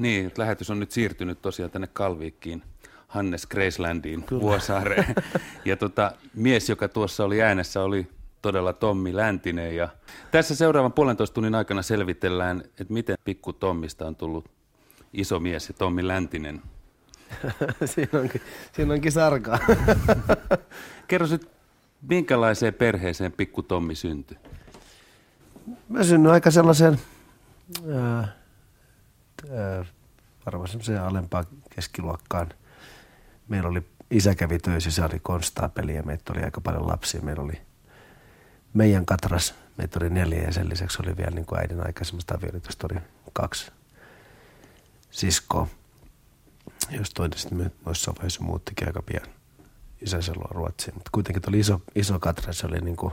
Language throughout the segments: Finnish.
Niin, että lähetys on nyt siirtynyt tosiaan tänne Kalviikkiin, Hannes Gracelandiin, Vuosaareen. ja tota, mies, joka tuossa oli äänessä, oli todella Tommi Läntinen. Ja tässä seuraavan puolentoista tunnin aikana selvitellään, että miten pikku Tommista on tullut iso mies ja Tommi Läntinen. siinä, onkin, siinä onkin sarkaa. Kerro nyt, minkälaiseen perheeseen pikku Tommi syntyi? Mä synnyin aika sellaiseen, ää, varmaan semmoiseen alempaan keskiluokkaan. Meillä oli, isä kävi töissä, se oli konstaapeli ja meitä oli aika paljon lapsia. Meillä oli meidän katras, meitä oli neljä ja sen lisäksi oli vielä niin kuin äidin aikaisemmasta avioliitosta oli kaksi siskoa, jos toinen sitten jossain vaiheessa muuttikin aika pian isänsä luo Ruotsiin. Mutta kuitenkin oli iso, iso katras, se oli niin kuin,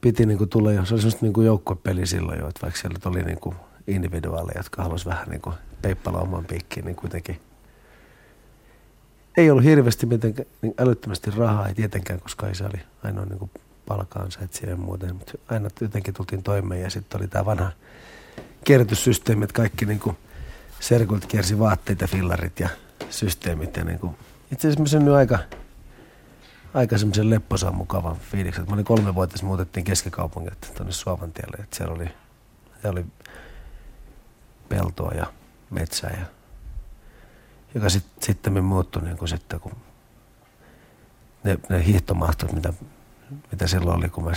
piti niin kuin tulla jo, se oli semmoista niin kuin joukkuepeli silloin jo, että vaikka siellä oli niin kuin individuaaleja, jotka halusivat vähän niin kuin peippala oman piikkiin, niin kuitenkin ei ollut hirveästi mitenkään niin älyttömästi rahaa, ei tietenkään, koska isä oli ainoa niin palkaansa etsijä ja muuten, mutta aina jotenkin tultiin toimeen ja sitten oli tämä vanha kierrätyssysteemi, että kaikki niin kuin serkulit kiersi vaatteita, fillarit ja systeemit ja niin kuin, itse asiassa mä aika, aika semmoisen lepposaan mukavan fiiliksen. Mä olin kolme vuotta, muutettiin keskikaupungilta tuonne Suovantielle, että siellä oli, siellä oli peltoa ja metsää ja joka sit, sitten muuttui niin kuin sitten, kun ne, ne hiihtomahtot, mitä, mitä silloin oli, kun mä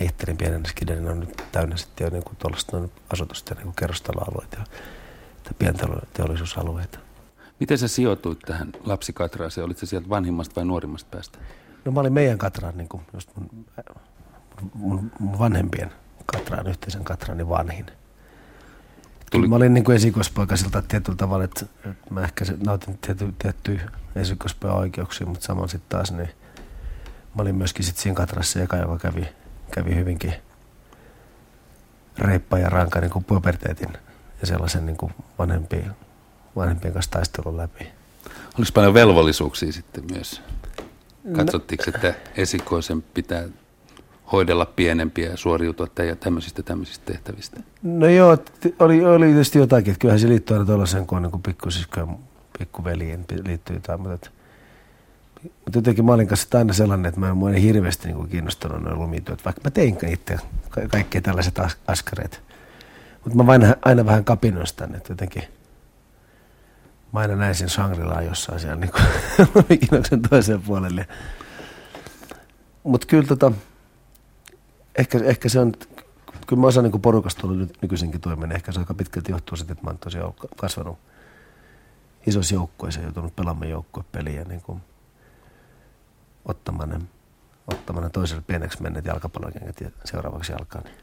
hiihtelin pienenä skiden, niin on nyt täynnä sitten jo niin kuin tuollaista asutusta niin kerrostaloalueita ja pienteollisuusalueita. Miten sä sijoituit tähän lapsikatraaseen? Olitko sieltä vanhimmasta vai nuorimmasta päästä? No mä olin meidän katraan, niin kuin just mun, mun, mun vanhempien katraan, yhteisen katraani vanhin. Tuli. Mä olin niin kuin esikoispoika siltä tietyllä tavalla, että, mä ehkä nautin tietty, tiettyjä esikoispojan oikeuksia, mutta samoin sitten taas niin mä olin myöskin sitten siinä katrassa eka, joka kävi, kävi hyvinkin reippa ja ranka niin kuin puberteetin ja sellaisen niin kuin vanhempien, vanhempien kanssa taistelun läpi. Oliko paljon velvollisuuksia sitten myös? No- Katsottiinko, että esikoisen pitää hoidella pienempiä ja suoriutua tämmöisistä tämmöisistä tehtävistä? No joo, oli, oli tietysti jotakin, että kyllähän se liittyy aina tuollaisen, kun on niin pikkusisko ja pikkuveljen liittyy jotain, mutta, mutta jotenkin mä olin kanssa aina sellainen, että mä en, en hirveästi niin kiinnostunut noin lumityöt, vaikka mä tein itse ka- tällaiset as- askareet. Mutta mä vain aina vähän kapinoin sitä, että jotenkin mä aina näin sen Shangri-Laa jossain siellä niin lumikinoksen toiseen puolelle. Mutta kyllä tota, ehkä, ehkä se on, kyllä mä osaan niin porukasta nyt nykyisinkin toimeen, ehkä se aika pitkälti johtuu siitä, että mä oon tosiaan kasvanut isossa joukkueessa, joutunut pelaamaan joukkuepeliä niin kuin ottamaan ne, ottamaan ne toiselle pieneksi menneet jalkapallokengät ja seuraavaksi jalkaan. Niin.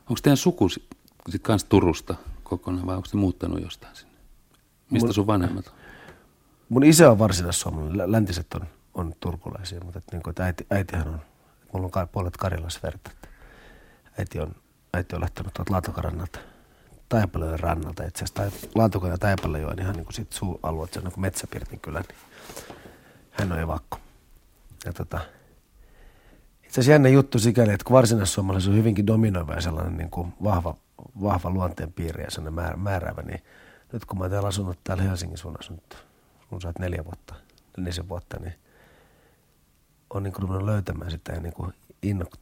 Onko teidän suku sitten kanssa Turusta kokonaan vai onko te muuttanut jostain sinne? Mistä mun, sun vanhemmat on? Mun isä on varsinais-suomalainen, läntiset on, on turkulaisia, mutta että, niin kuin, että äiti, äitihän on mulla on puolet Karjalasverta. Äiti on, äiti on lähtenyt tuolta Laatokarannalta, Taipalejoen rannalta. Itse asiassa Laatokan ja Taipalejoen ihan niin kuin sit suualueet, se on niin kuin Metsäpirtin kylä, niin hän on evakko. Ja tota, itse asiassa jännä juttu sikäli, että kun varsinais on hyvinkin dominoiva ja sellainen niin kuin vahva, vahva luonteenpiiri ja sellainen määr, määräävä, niin nyt kun mä oon asunut täällä Helsingin suunnassa nyt runsaat neljä vuotta, nelisen vuotta, niin on niin kuin löytämään sitä ja niin kuin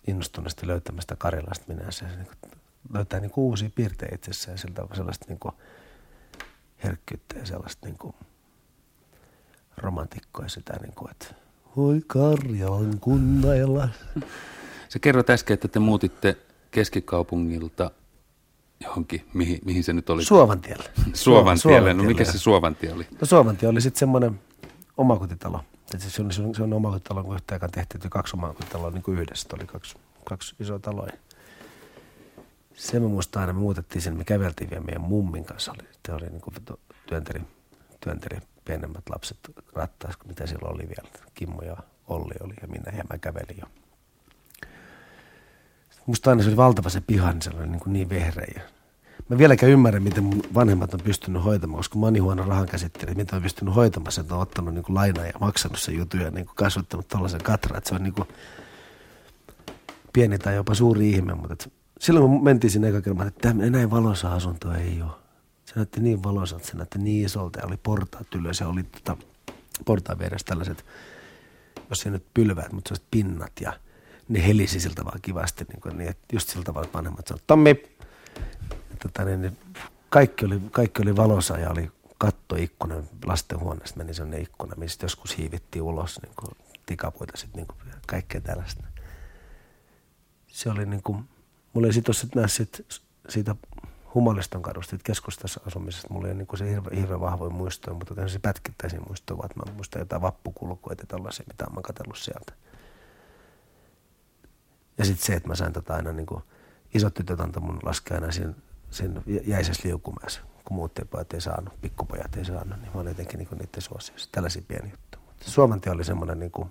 innostuneesti löytämään sitä Karjalasta minä se niin kuin löytää niin kuin uusia piirteitä itsessään ja siltä sellaista niin kuin herkkyyttä ja sellaista niin kuin romantikkoa sitä, niin kuin, että Oi Karjalan kunnalla. Se kerrot äsken, että te muutitte keskikaupungilta johonkin, mihin, mihin se nyt oli? Suovantielle. Suovantielle. No mikä se Suovantie oli? No Suovantie oli sitten semmoinen omakotitalo että se on, se on, se on omakotitalo, kun yhtä aikaa tehtiin, kaksi omakotitaloa niin kuin yhdessä. Oli kaksi, kaksi isoa taloa. Se mä muistan aina, me muutettiin sen, me käveltiin vielä meidän mummin kanssa. Oli, se oli niin kuin työnteri, työnteri pienemmät lapset rattaas, mitä silloin oli vielä. Kimmo ja Olli oli ja minä ja mä kävelin jo. Musta aina se oli valtava se piha, niin se oli niin, kuin niin vehreä. Mä vieläkään ymmärrän, miten mun vanhemmat on pystynyt hoitamaan, koska mä oon niin huono rahan käsittely, miten on pystynyt hoitamaan että on ottanut niin lainaa ja maksanut sen jutuja ja niin kuin kasvattanut tällaisen katra, että se on niin kuin pieni tai jopa suuri ihme, mutta silloin kun mentiin sinne kerran, että näin valoisa asunto ei ole. Se näytti niin valoisalta, se näytti niin isolta ja oli portaat ylös ja oli tota, portaan vieressä tällaiset, jos ei nyt pylväät, mutta sellaiset pinnat ja ne helisi siltä vaan kivasti, niin, kuin, niin että just siltä tavalla vanhemmat sanoivat, Tommi, tota, niin, kaikki, oli, kaikki oli valossa ja oli kattoikkuna lastenhuoneesta meni sellainen ikkuna, mistä joskus hiivittiin ulos niin kuin tikapuita sitten niin kuin kaikkea tällaista. Se oli niin kuin, mulla ei sitten ole sit siitä Humaliston kadusta, keskustassa asumisesta. Mulla ei niin se hirveän hirve vahvoja muistoja, mutta se pätkittäisiin muistoja, että mä muistan jotain vappukulkua ja tällaisia, mitä mä katsellut sieltä. Ja sitten se, että mä sain tota aina niin kuin, isot tytöt antoi mun laskea aina siinä, siinä jäisessä liukumäessä, kun muut pojat ei saanut, pikkupojat ei saanut, niin mä olin jotenkin niin niiden suosiossa. Tällaisia pieniä juttuja. Mutta Suomantie oli semmoinen niin kuin,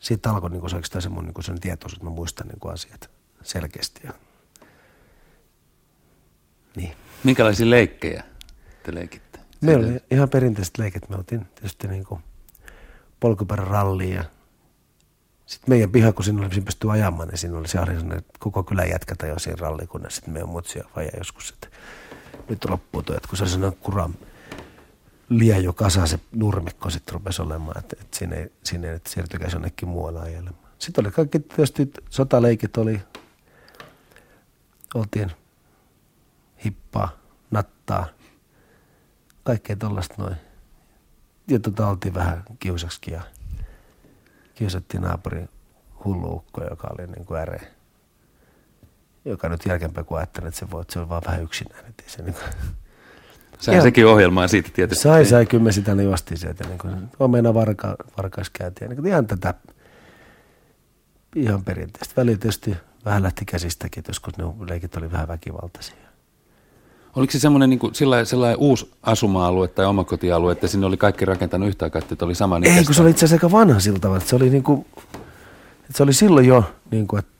siitä alkoi niin kuin, se semmoinen niin kuin sen tietoisuus, että mä muistan niin kuin asiat selkeästi. Ja... Niin. Minkälaisia leikkejä te leikitte? Meillä oli ihan perinteiset leikit. Me oltiin tietysti niin kuin ja sitten meidän piha, kun siinä oli, pystyi ajamaan, niin siinä oli se koko kylän jätkätä jo siinä rallikunnassa. Sitten meidän mutsia vaja joskus, että nyt loppuu tuo, että kun se oli sellainen kuram jo kasa se nurmikko sitten rupesi olemaan, että, että siinä ei että siirtykäisi jonnekin muualle ajelemaan. Sitten oli kaikki tietysti sotaleikit oli, oltiin hippaa, nattaa, kaikkea tuollaista noin. Ja tota oltiin vähän kiusaksikin kiusattiin naapurin hulluukko, joka oli niin kuin äreä. Joka nyt jälkeenpäin kun ajattelin, että se, voi, että se on vaan vähän yksinään. Että se niin kuin, Sai ihan, sekin ohjelmaa siitä tietysti. Sai, sai, kyllä me sitä juostiin sieltä. Niin kuin, omena varka, varkaiskäytiä. Niin ihan tätä, ihan perinteistä. Välillä tietysti vähän lähti käsistäkin, että joskus ne leikit oli vähän väkivaltaisia. Oliko se semmoinen niin sellainen, sellainen uusi asuma-alue tai omakotialue, että sinne oli kaikki rakentanut yhtä aikaa, että oli sama Ei, kun se oli itse asiassa aika vanha siltä, että se oli, niin kuin, että se oli silloin jo, niin kuin, että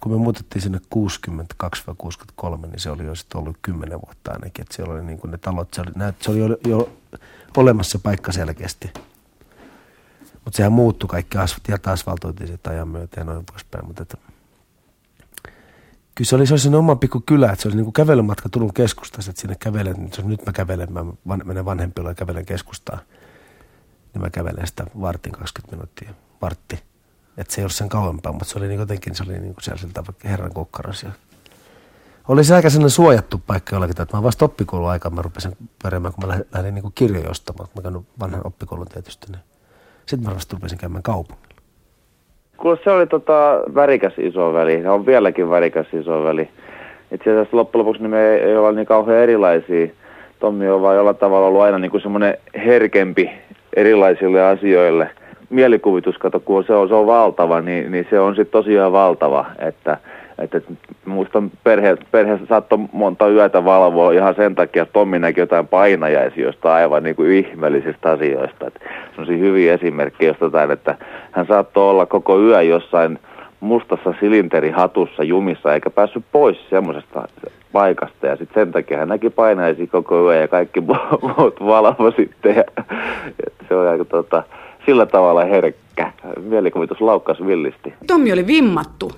kun me muutettiin sinne 62 vai 63, niin se oli jo sitten ollut 10 vuotta ainakin, että siellä oli niin kuin ne talot, se oli, se oli jo, jo olemassa paikka selkeästi. Mutta sehän muuttui kaikki, asfalt, ja asfaltoitiin sitten ajan myötä ja noin poispäin, mutta että, kyllä se oli, se oli sen pikku kylä, että se oli niin kuin kävelymatka Turun keskustassa, että sinne kävelen, niin nyt mä kävelen, mä van, menen vanhempilla ja kävelen keskustaan, niin mä kävelen sitä vartin 20 minuuttia, vartti. Että se ei ollut sen kauempaa, mutta se oli niin jotenkin, se oli niin kuin siellä siltä herran kukkaras. Ja oli se aika sellainen suojattu paikka jollakin, että mä vasta oppikoulun aikaan mä rupesin pärjäämään, kun mä lähdin niin kirjoja ostamaan. Mä käyn vanhan oppikoulun tietysti. Niin. Sitten mä vasta rupesin käymään kaupungilla. Kuule, se oli tota värikäs väli. Se on vieläkin värikäs väli. Itse asiassa loppujen lopuksi niin me ei, ei olla niin kauhean erilaisia. Tommi on vaan jollain tavalla ollut aina niin semmoinen herkempi erilaisille asioille. Mielikuvitus, kato, kun se on, se on valtava, niin, niin se on sitten tosiaan valtava. Että, että muistan perhe, perhe saattoi monta yötä valvoa ihan sen takia, että Tommi näki jotain painajaisia aivan niin kuin ihmeellisistä asioista. Että sellaisia hyviä esimerkkejä jostain, että hän saattoi olla koko yö jossain mustassa silinterihatussa jumissa eikä päässyt pois semmoisesta paikasta. Ja sitten sen takia hän näki painajaisia koko yö ja kaikki muut valvo sitten. Ja, se on aika tota, sillä tavalla herkkä. Mielikuvitus laukkas villisti. Tommi oli vimmattu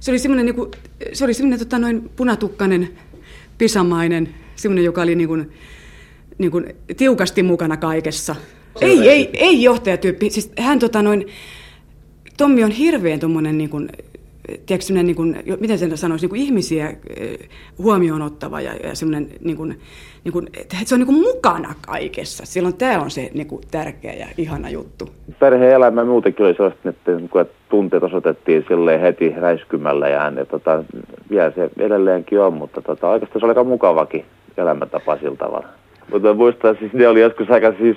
se oli semmoinen, niin kuin, se oli semmoinen tota, noin punatukkainen, pisamainen, semmoinen, joka oli niin kuin, niin kuin, tiukasti mukana kaikessa. ei, ei, ei johtajatyyppi. Siis hän tota noin, Tommi on hirveän tuommoinen niin kuin, tiedätkö, niin kuin, miten sen sanoisi, niin kuin ihmisiä eh, huomioon ottava ja, ja semmoinen, niin kuin, niin kuin, että se on niin kuin mukana kaikessa. Silloin tämä on se niin kuin, tärkeä ja ihana juttu. Perhe-elämä muutenkin oli sellaista, että, niin kuin, että tunteet osoitettiin sille heti räiskymällä ja, ja tota, vielä se edelleenkin on, mutta tota, oikeastaan se oli aika mukavakin elämäntapa sillä tavalla. Mutta muistan, siis ne oli joskus aika siis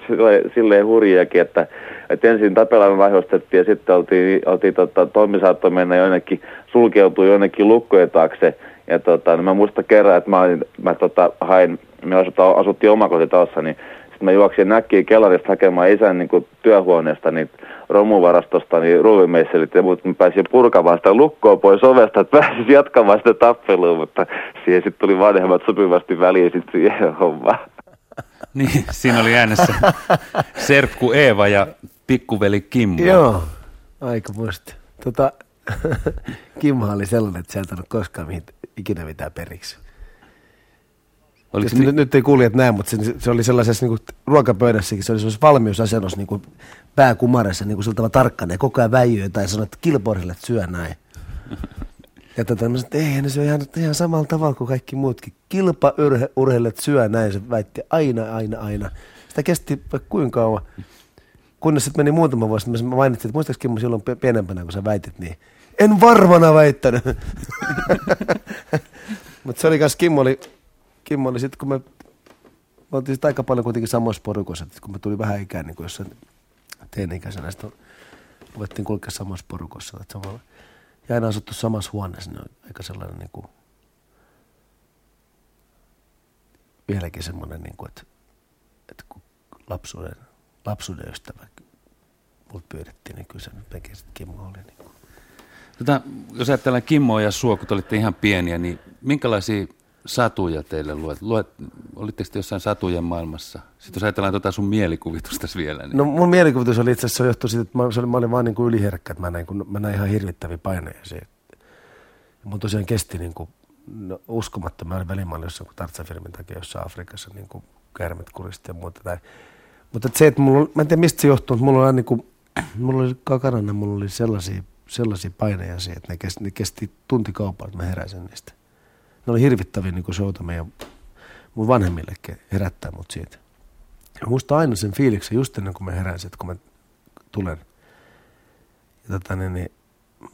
silleen hurjiakin, että, että ensin Tapelan vahvistettiin ja sitten oltiin, oltiin tota, Tommi saattoi mennä jonnekin, sulkeutui jonnekin lukkojen taakse. Ja tota, niin mä muistan kerran, että mä, olin, mä tota, hain, me asuttiin omakotitalossa, niin sitten mä juoksin näkkiin kellarista hakemaan isän niin kuin työhuoneesta niin romuvarastosta niin ruuvimeisselit ja mä pääsin purkamaan sitä lukkoa pois ovesta, että pääsis jatkamaan sitä tappelua, mutta siihen sitten tuli vanhemmat sopivasti väliin sitten siihen hommaan. Niin, siinä oli äänessä serkku Eeva ja pikkuveli Kimmo. Joo, aika muista. Tota, Kimmo oli sellainen, että sieltä ei ole koskaan mihin, ikinä mitään periksi. Oliko ni- nyt, nyt ei kuulijat näe, mutta se, se oli sellaisessa niin kuin, ruokapöydässäkin, se oli sellaisessa valmiusasennossa niin kuin pää kumaressa, niin kuin sillä tavalla tarkkana ja koko ajan väijyy ja sanoi, että kilporille, syö näin. Ja tota, mä sanoin, että ei, ne syö ihan, ihan samalla tavalla kuin kaikki muutkin. Kilpaurheilijat syö näin, se väitti aina, aina, aina. Sitä kesti vaikka kuinka kauan. Kunnes sitten meni muutama vuosi, mä mä mainitsin, että muistaakseni Kimmo silloin pienempänä, kun sä väitit, niin en varmana väittänyt. Mutta se oli kanssa, Kimmo oli, Kimmo oli sitten, kun me, me oltiin sit aika paljon kuitenkin samoissa porukoissa, kun me tuli vähän ikään niin kuin jossain teini-ikäisenä, sitten ruvettiin kulkea samassa porukossa. Että samalla, ja aina asuttu samassa huoneessa, niin on aika sellainen niin kuin, vieläkin semmoinen, niin kuin, että, että kun lapsuuden, lapsuuden ystävä multa pyydettiin, niin kyllä se melkein sitten Kimmo oli. Niin kuin. Tota, jos ajatellaan Kimmoa ja sua, kun te olitte ihan pieniä, niin minkälaisia satuja teille luet? luet olitteko te jossain satujen maailmassa? Sitten jos ajatellaan tota sun mielikuvitusta vielä, niin No mun mielikuvitus oli itse asiassa se johtui siitä, että mä, se oli, mä olin vaan niin kuin yliherkkä, että mä näin, kun, mä näin ihan hirvittäviä paineja siihen. Mun tosiaan kesti niin kuin, no, olin välimaalla jossain kun Tartsa-filmin takia jossain Afrikassa niin kuin käärmet kuristi ja muuta. Tai. Mutta se, että mulla, mä en tiedä mistä se johtuu, mutta mulla oli, niin kuin, mulla oli kakarana, mulla oli sellaisia, sellaisia paineja siihen, että ne kesti, ne kesti tuntikauppaa, että mä heräsin niistä. Ne oli hirvittäviä niin showta meidän mun vanhemmillekin herättää mut siitä. Mä muistan aina sen fiiliksen just ennen kuin mä heräsin, että kun mä tulen. Ja tota, niin, niin,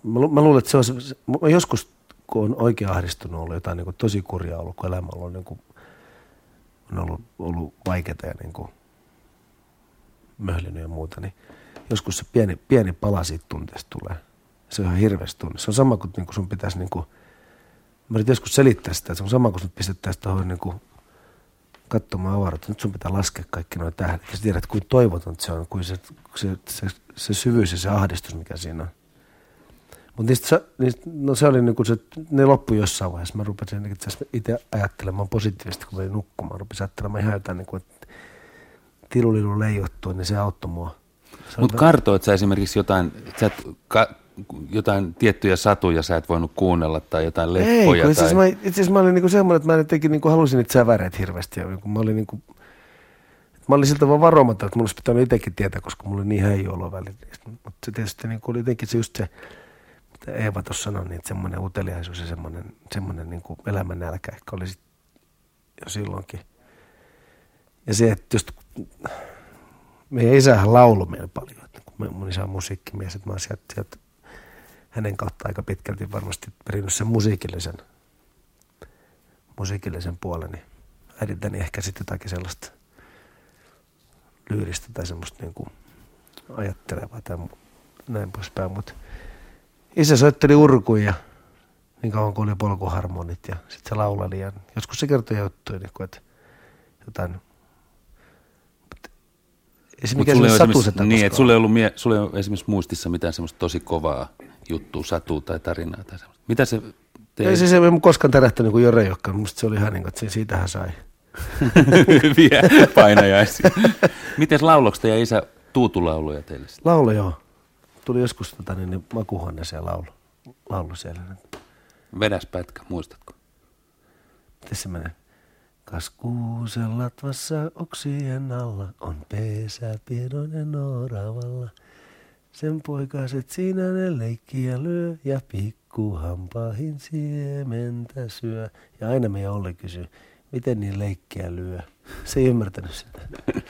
mä, lu- mä luulen, että se on se, mä joskus, kun on oikein ahdistunut, ollut jotain niin kuin, tosi kurjaa ollut, kun elämä on ollut, niin kuin, on ollut, ollut vaikeaa ja niin kuin, möhlinyt ja muuta, niin joskus se pieni, pieni pala siitä tunteesta tulee. Se on ihan hirveästi tunne. Se on sama kuin, niin kuin sun pitäisi, niin kuin, mä yritin joskus selittää sitä, että se on sama kuin sut pistettäisiin tuohon niin kuin, katsomaan avaruutta. Nyt sun pitää laskea kaikki nuo tähdet. Ja sä tiedät, kuinka toivotonta se on, kuin se, se, se, se syvyys ja se ahdistus, mikä siinä on. Mutta niistä, niistä, no se oli niinku se, ne loppui jossain vaiheessa. Mä rupesin itse itse ajattelemaan positiivisesti, kun menin nukkumaan. Rupesin ajattelemaan ihan jotain, niinku, että tilulilu leijottuu, niin se auttoi mua. Mutta kartoit sä esimerkiksi jotain, sä et, ka, jotain tiettyjä satuja sä et voinut kuunnella tai jotain Ei, leppoja kun itse tai... asiassa mä, itse asiassa mä olin niinku semmoinen, että mä jotenkin niinku halusin niitä säväreitä hirveästi. Ja mä olin niinku, mä olin siltä vaan varomaton, että mun olisi pitänyt itsekin tietää, koska mulla oli niin häijy olo välillä. Mutta se tietysti niinku oli jotenkin se just se, mitä Eeva tuossa sanoi, niin että semmoinen uteliaisuus ja semmoinen, semmoinen niinku elämän nälkä ehkä oli sit jo silloinkin. Ja se, että just meidän isähän lauloi meillä paljon, että kun mun isä on musiikkimies, että mä oon sieltä, sieltä hänen kautta aika pitkälti varmasti perinnyt sen musiikillisen, musiikillisen puolen, niin äidiltäni ehkä sitten jotakin sellaista lyyristä tai semmoista niin kuin ajattelevaa tai näin poispäin, mutta isä soitteli urkuja ja niin kauan kuin oli polkuharmonit ja sitten se lauleli ja joskus se kertoi juttuja, niin että jotain se sulla ei ole satu se esimerkiksi, niin, että sulla ei ollut mie, sulla ei ole esimerkiksi muistissa mitään semmoista tosi kovaa juttua, satua tai tarinaa tai semmoista. Mitä se teet? Ei se, se ei koskaan tärähtänyt kuin Jore Jokka. Musta se oli ihan niin kuin, että se- siitähän sai. Hyviä painajaisia. Miten lauloksi teidän isä tuutulauluja teille? Laulo joo. Tuli joskus tota, niin, niin makuuhuoneeseen laulu. Laulu siellä. Vedäs pätkä, muistatko? Miten se menee? Kas kuusen latvassa oksien alla on pesä pienoinen oravalla. Sen poikaset siinä ne leikkiä lyö ja pikkuhampahin siementä syö. Ja aina meidän Olli kysyy, miten niin leikkiä lyö. Se ei ymmärtänyt sitä.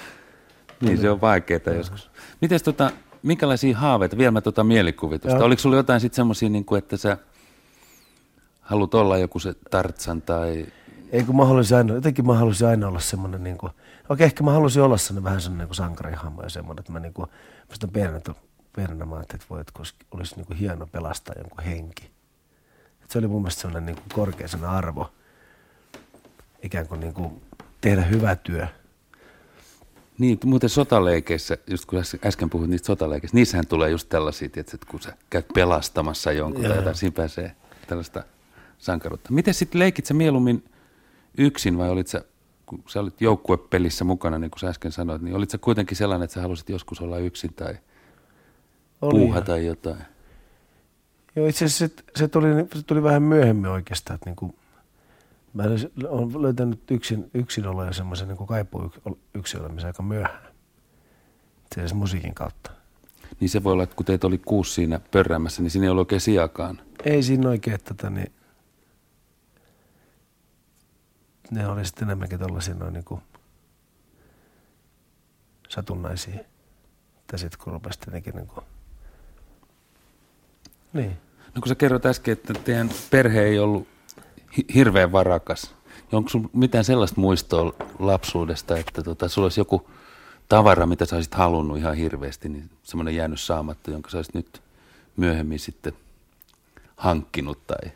Niin, se on vaikeaa joskus. Miten tota, minkälaisia haaveita, vielä mä tota mielikuvitusta, Joo. oliko sulla jotain sitten semmoisia, niin kuin, että sä haluat olla joku se tartsan tai... Ei kun mä haluaisin aina, jotenkin mä haluaisin aina olla semmoinen niin kuin, okei ehkä mä haluaisin olla semmoinen vähän semmoinen niin kuin sankarihahmo ja semmoinen, että mä niin kuin, musta pienenä, pienenä mä ajattelin, että voi, että olisi, niin kuin hieno pelastaa jonkun henki. Et se oli mun mielestä semmoinen niin kuin korkea sana arvo, ikään kuin, niin kuin tehdä hyvä työ. Niin, muuten sotaleikeissä, just kun äs- äsken puhuit niistä sotaleikeistä, niissähän tulee just tällaisia, tietysti, että kun sä käyt pelastamassa jonkun tai jotain, siinä pääsee tällaista sankaruutta. Miten sitten leikit sä mieluummin yksin vai olit sä, kun sä olit joukkuepelissä mukana, niin kuin sä äsken sanoit, niin olit sä kuitenkin sellainen, että sä halusit joskus olla yksin tai Oli puuhata jotain? Joo, itse asiassa se, se, tuli, se tuli vähän myöhemmin oikeastaan. Että niin kuin, mä olen löytänyt yksin, yksinolo semmoisen niin kaipuyksilömisen aika myöhään. Se edes musiikin kautta. Niin se voi olla, että kun teitä oli kuusi siinä pörräämässä, niin siinä ei ollut oikein sijakaan. Ei siinä oikein, että tota, niin, ne oli sitten enemmänkin tällaisia noin niin kuin satunnaisia. Tai sitten kun rupesi tietenkin niin kuin, niin. No kun sä kerroit äsken, että teidän perhe ei ollut hi- hirveän varakas. Onko sun mitään sellaista muistoa lapsuudesta, että tota, sulla olisi joku tavara, mitä sä olisit halunnut ihan hirveästi, niin semmoinen jäänyt saamatta, jonka sä olisit nyt myöhemmin sitten hankkinut tai...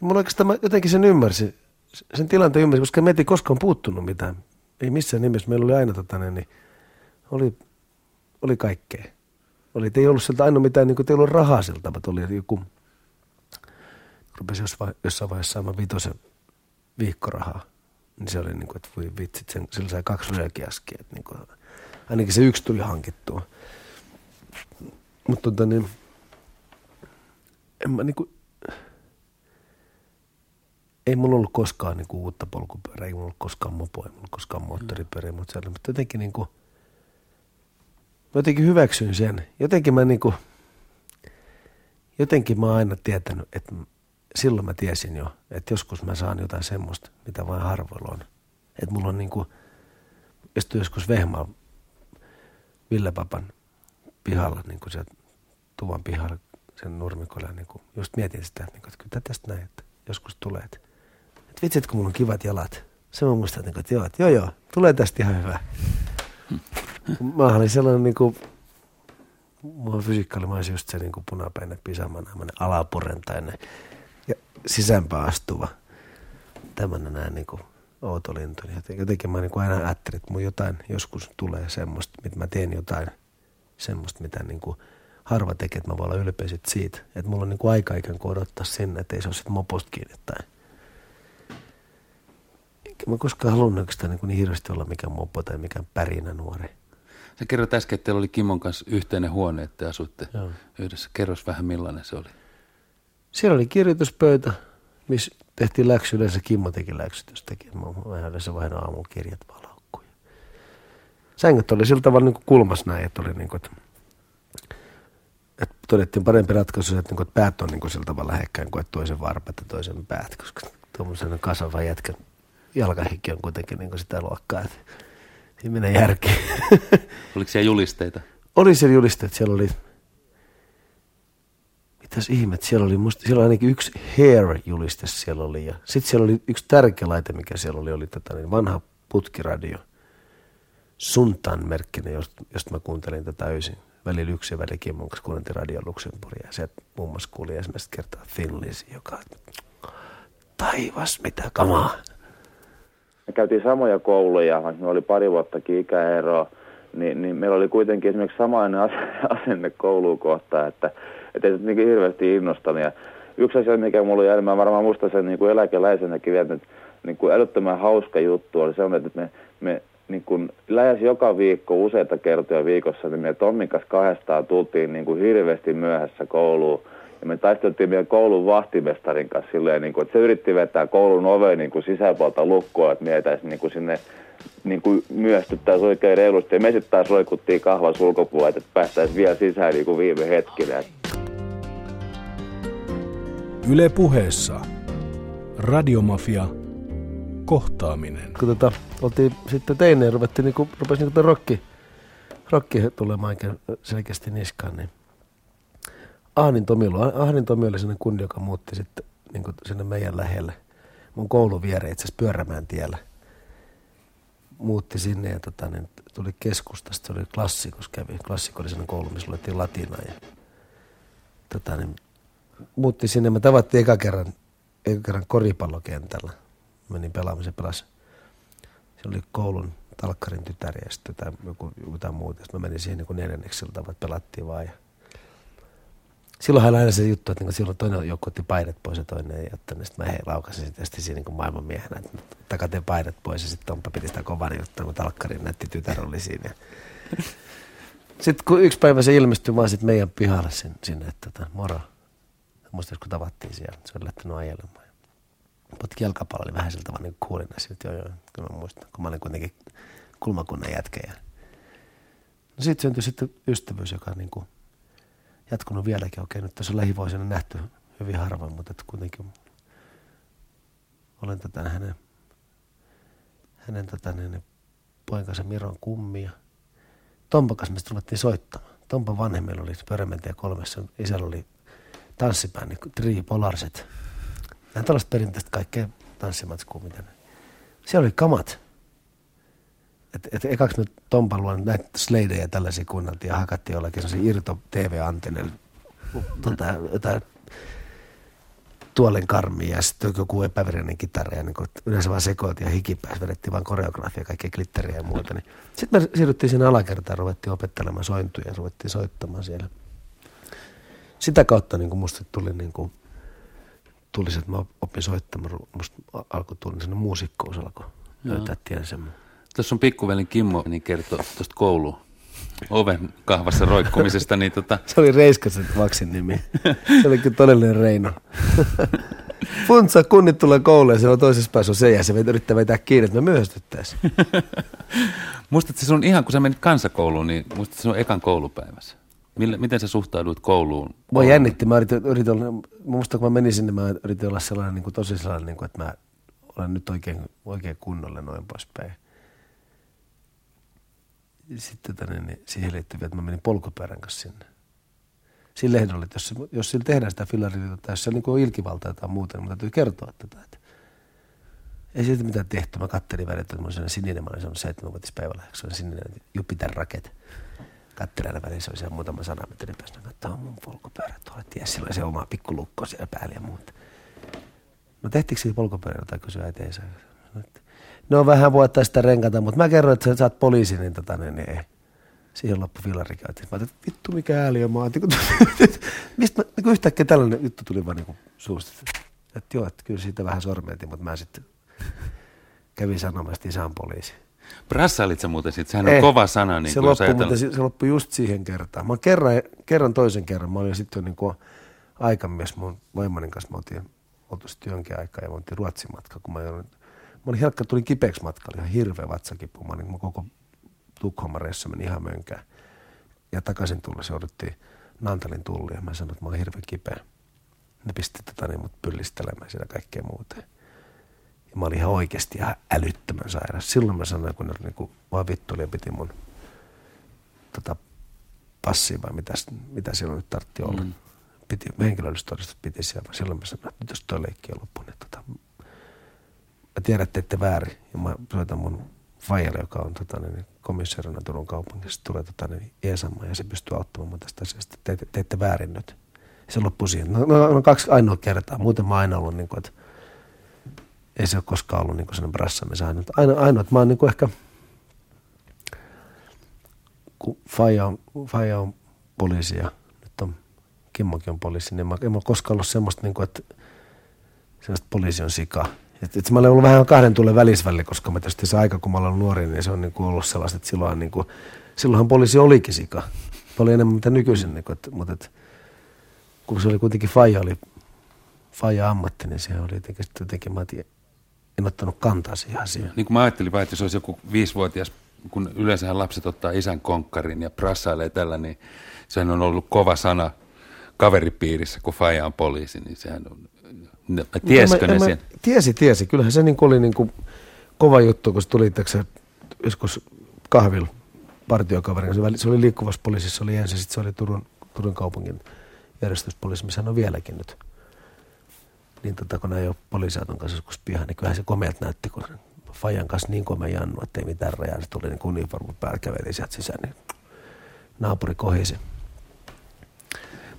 Mulla oikeastaan mä jotenkin sen ymmärsin, sen tilanteen ymmärsin, koska me ei koskaan puuttunut mitään. Ei missään nimessä. Meillä oli aina tota, niin, oli, oli kaikkea. Oli, ei ollut sieltä aina mitään, niin kuin, ei ollut rahaa siltä, mutta oli joku, rupesi jossain vaiheessa saamaan vitosen viikkorahaa. Niin se oli niin kuin, että voi vitsit, sen, sillä sai kaksi röökiäskiä. Että niin kuin, ainakin se yksi tuli hankittua. Mutta tota niin, en mä niin kuin, ei mulla ollut koskaan niin kuin uutta polkupyörää, ei mulla ollut koskaan mopoa, ei mulla ollut koskaan moottoripyörää, mutta, siellä, mutta jotenkin niin kuin, jotenkin hyväksyin sen. Jotenkin mä niin kuin, jotenkin mä oon aina tietänyt, että silloin mä tiesin jo, että joskus mä saan jotain semmoista, mitä vain harvoilla on. Että mulla on niin kuin, joskus Vehmaa Ville Papan pihalla, niin kuin se tuvan pihalla sen nurmikolla, niin kuin, just mietin sitä, niin kuin, että kyllä tästä näin, että joskus tulee, että, että vitsit, kun mulla on kivat jalat. Se mä muistan, että, että joo, että joo, joo, tulee tästä ihan hyvä. Mä olin sellainen niin kuin, mulla fysiikka oli, mä olisin just se niin kuin punapäinen pisamana, alapurentainen ja sisäänpä astuva. Tämmöinen näin niin kuin outo lintu. Jotenkin mä niin kuin aina ajattelin, että mun jotain joskus tulee semmoista, mitä mä teen jotain semmoista, mitä niin kuin harva tekee, että mä voin olla ylpeä siitä. Että mulla on niin kuin aika ikään kuin odottaa sinne, että ei se ole sitten moposta kiinni tai mä koskaan halunnut oikeastaan niin, niin hirveästi olla mikään mopo tai mikään pärinä nuori. Sä kerroit äsken, että teillä oli Kimon kanssa yhteinen huone, että asuitte Joo. yhdessä. Kerros vähän millainen se oli. Siellä oli kirjoituspöytä, missä tehtiin läksy. Yleensä Kimmo teki läksyt, jos teki. Mä yleensä vain aamulla kirjat valaukkuja. Sängyt oli sillä tavalla niin kulmas näin, että oli niin kuin, että, että todettiin parempi ratkaisu, että, niin kuin, että päät on niin kuin sillä tavalla lähekkäin kuin että toisen varpat ja toisen päät, koska tuommoisen kasvava jätkän jalkahikki on kuitenkin niin kuin sitä luokkaa, että siinä menee järki. Oliko siellä julisteita? Oli siellä julisteet, siellä oli mitäs ihmet, siellä oli, musta, siellä oli ainakin yksi hair-juliste siellä oli. Ja sitten siellä oli yksi tärkeä laite, mikä siellä oli, oli tota, niin vanha putkiradio. Suntan merkkinen, josta, josta mä kuuntelin tätä öisin. Välillä yksi ja välillä Kimmon kanssa kuuntelin Radio Luxemburgia. Ja sieltä muun muassa kuuli ensimmäistä kertaa Thin Lizzy, joka taivas, mitä kamaa. Me käytiin samoja kouluja, vaikka me oli pari vuottakin ikäeroa, niin, niin meillä oli kuitenkin esimerkiksi samainen asenne kouluun kohtaan, että että ei se niin hirveästi innostanut. Ja yksi asia, mikä mulla oli mä varmaan musta sen niin kuin eläkeläisenäkin vielä, että niin kuin älyttömän hauska juttu oli sellainen, että me, me niin kuin lähes joka viikko useita kertoja viikossa, niin me Tommin kanssa kahdestaan tultiin niin kuin hirveästi myöhässä kouluun. Ja me taisteltiin meidän koulun vahtimestarin kanssa silleen, niin kuin, että se yritti vetää koulun oveen niin kuin sisäpuolta lukkoa, että mietäisi niin kuin sinne niin kuin myöstyttäisiin oikein reilusti. Ja me sitten taas roikuttiin kahvan ulkopuolella, että päästäisiin vielä sisään niin kuin viime hetkinä. Yle puheessa. Radiomafia. Kohtaaminen. Kun tota, oltiin sitten teineen ja ruvettiin, niin kuin, rupesi niin rokki, rokki tulemaan selkeästi niskaan, niin Ahnin Tomi, Ahnin Tomi oli sellainen kundi, joka muutti sitten niin kuin sinne meidän lähelle. Mun koulun viereen itse asiassa Pyörämään tiellä. Muutti sinne ja tota, niin tuli keskustasta. Se oli klassikos kävi. Klassikko oli sellainen koulu, missä luettiin latinaa. Ja, tota, niin muutti sinne. Me tavattiin eka kerran, eka kerran koripallokentällä. Menin pelaamisen pelas. Se oli koulun talkkarin tytär ja sitten jotain, joku, jotain muuta. Sitten mä menin siihen niin neljänneksi siltä, että pelattiin vaan. Ja silloin hän aina se juttu, että niin silloin toinen joukko otti paidat pois ja toinen ei ottanut. Sitten mä hei, laukasin sitten siinä niin maailmanmiehenä, että takateen paidat pois ja sitten Tomppa piti sitä kovan juttua, kun talkkarin nätti tytär oli siinä. Sitten kun yksi päivä se ilmestyi vaan sitten meidän pihalle sinne, sinne että tota, moro Muistan, kun tavattiin siellä, se oli lähtenyt ajelemaan. Potki jalkapallo oli vähän siltä vaan niin kuulin asioita. Joo, joo, kyllä mä muistan, kun mä olin kuitenkin kulmakunnan jätkä. Ja... No sitten syntyi sitten ystävyys, joka niin kuin jatkunut vieläkin. Okei, nyt tässä on lähivuosina nähty hyvin harvoin, mutta että kuitenkin olen tätä hänen, hänen tätä, niin, pojan kanssa Miron kummia. Tompa kanssa me ruvettiin soittamaan. Tompa vanhemmilla oli Pörmentäjä kolmessa. Isällä oli tanssibändi, Tri Polarset. Nämä tällaiset perinteiset kaikkea tanssimatskua, mitä ne. Siellä oli kamat. Et, et ekaksi me Tompan näitä sleidejä tällaisia kuunneltiin ja hakattiin jollakin sellaisia irto TV-antennella tota, jotain tuolen karmia ja sitten joku epävirinen kitara ja niin kuin, yleensä vaan sekoiltiin ja hikipäässä vedettiin vaan koreografia, kaikkea glitteriä ja muuta. Niin. Sitten me siirryttiin sinne alakertaan, ruvettiin opettelemaan sointuja ja ruvettiin soittamaan siellä. Sitä kautta niin kuin musta tuli niin kuin, tuli se, että mä opin soittamaan, musta alkoi tulla sellainen muusikkous alkoi löytää tien semmoinen. Tuossa on pikkuvelin Kimmo, niin kertoo tuosta kouluun oven kahvassa roikkumisesta. Niin tota... Se oli Reiskasen vaksin nimi. Se oli kyllä todellinen Reino. Funtsa, kunnit tulee kouluun ja siellä on toisessa päässä on se ja se yrittää vetää kiinni, että me myöhästyttäisiin. Muistatko se on ihan, kun sä menit kansakouluun, niin muistatko se on ekan koulupäivässä? Mille, miten sä suhtauduit kouluun? Mua jännitti. Mä yritin, yritin olla, muista kun mä menin sinne, mä yritin olla sellainen niin kuin tosi sellainen, niin kuin, että mä olen nyt oikein, oikein kunnolle noin poispäin sitten tänne, niin siihen liittyy että mä menin polkupyörän kanssa sinne. Sillä ehdolla, että jos, jos sillä tehdään sitä fillariliitoa, jos se niin on ilkivalta tai muuta, niin täytyy kertoa tätä. Että ei siitä mitään tehty. Mä kattelin välittämään, että mä olin sininen, mä olin sanonut seitsemänvuotis päivälahjaksi, se oli sininen Jupiter Raket. Kattelin väliin, se oli siellä muutama sana metrin päästä, että tämä on mun polkupyörä tuolla, ties, sillä oli se oma pikkulukko siellä päällä ja muuta. No tehtiinkö siitä polkupyörällä tai kysyä äiteensä? no vähän voittaa sitä renkata, mutta mä kerroin, että sä oot poliisi, niin tota, niin, niin ei. Siihen loppu fillari käytiin. Mä ajattelin, vittu mikä ääli on. Mä ajattelin, mistä mä, niin yhtäkkiä tällainen juttu tuli vaan niin suusta. Että joo, että kyllä siitä vähän sormeltiin, mutta mä sitten kävin sanomassa, että isän poliisi. Brassailit sä muuten sitten? Sehän on Ei, kova sana. Niin se, loppui, mutta se, se loppui just siihen kertaan. Mä kerran, kerran toisen kerran, mä olin sitten jo niin kuin aikamies mun vaimonin kanssa. Mä oltiin oltu sitten jonkin aikaa ja mä oltiin Ruotsin matka, kun mä olin Mä olin helkka, tulin kipeäksi matkalla, ihan hirveä vatsakipu. Mä, olin, mä koko Tukholman reissa meni ihan mönkään. Ja takaisin tulla se odotti Nantalin tulli ja mä sanoin, että mä olin hirveän kipeä. Ne pisti tota, niin, mut pyllistelemään sitä kaikkea muuta. Ja mä olin ihan oikeasti ihan älyttömän sairas. Silloin mä sanoin, kun ne niin kuin, vaan vittu ja piti mun tota, passia vai mitä, mitä silloin nyt tartti olla. Mm. Piti, henkilöllisyystodistus piti siellä. Silloin mä sanoin, että nyt jos toi leikki on loppu, niin tota, mä tiedän, että ette väärin. Ja mä soitan mun Fajalle, joka on tota, niin, komissaarina Turun kaupungissa, tulee tota, niin, Eesamma ja se pystyy auttamaan mun tästä asiasta. Te, te, te ette väärin nyt. Ja se loppui siihen. No, no, no kaksi ainoa kertaa. Muuten mä aina ollut, niin kuin, että ei se ole koskaan ollut niin sellainen brassaamisen ainoa. Ainoa, ainoa, että mä oon niin kuin ehkä, kun Faija on, Faija on poliisi ja nyt on Kimmokin on poliisi, niin mä, en mä koskaan ollut semmoista, niin kuin, että sellaista poliisi on sika et, et mä olen ollut vähän kahden tulen välisväli, koska mä tietysti se aika, kun mä olen nuori, niin se on niin kuin ollut sellaista, että silloin, niin kuin, silloinhan poliisi olikin sika. Paljon enemmän mitä nykyisin, niin kuin, että, mutta et, kun se oli kuitenkin faija, oli faija ammatti, niin se oli jotenkin, jotenkin mä en ottanut kantaa siihen asiaan. Niin kuin mä ajattelin että jos olisi joku viisivuotias, kun yleensähän lapset ottaa isän konkkarin ja prassailee tällä, niin sehän on ollut kova sana kaveripiirissä, kun faija on poliisi, niin sehän on No, tieskö ne sen? Tiesi, tiesi. Kyllähän se niin oli niin kuin kova juttu, kun se tuli se joskus kahvilla partiokaverin. Se, se oli liikkuvassa poliisissa, oli ensin, sitten se oli Turun, Turun kaupungin järjestyspoliisi, missä on vieläkin nyt. Niin tota, kun ei ole poliisiauton kanssa joskus pihan, niin kyllähän se komeat näytti, kun Fajan kanssa niin komea jannu, että ei mitään rajaa. Se tuli niin uniformu päällä, käveli sieltä sisään, niin naapuri kohisi.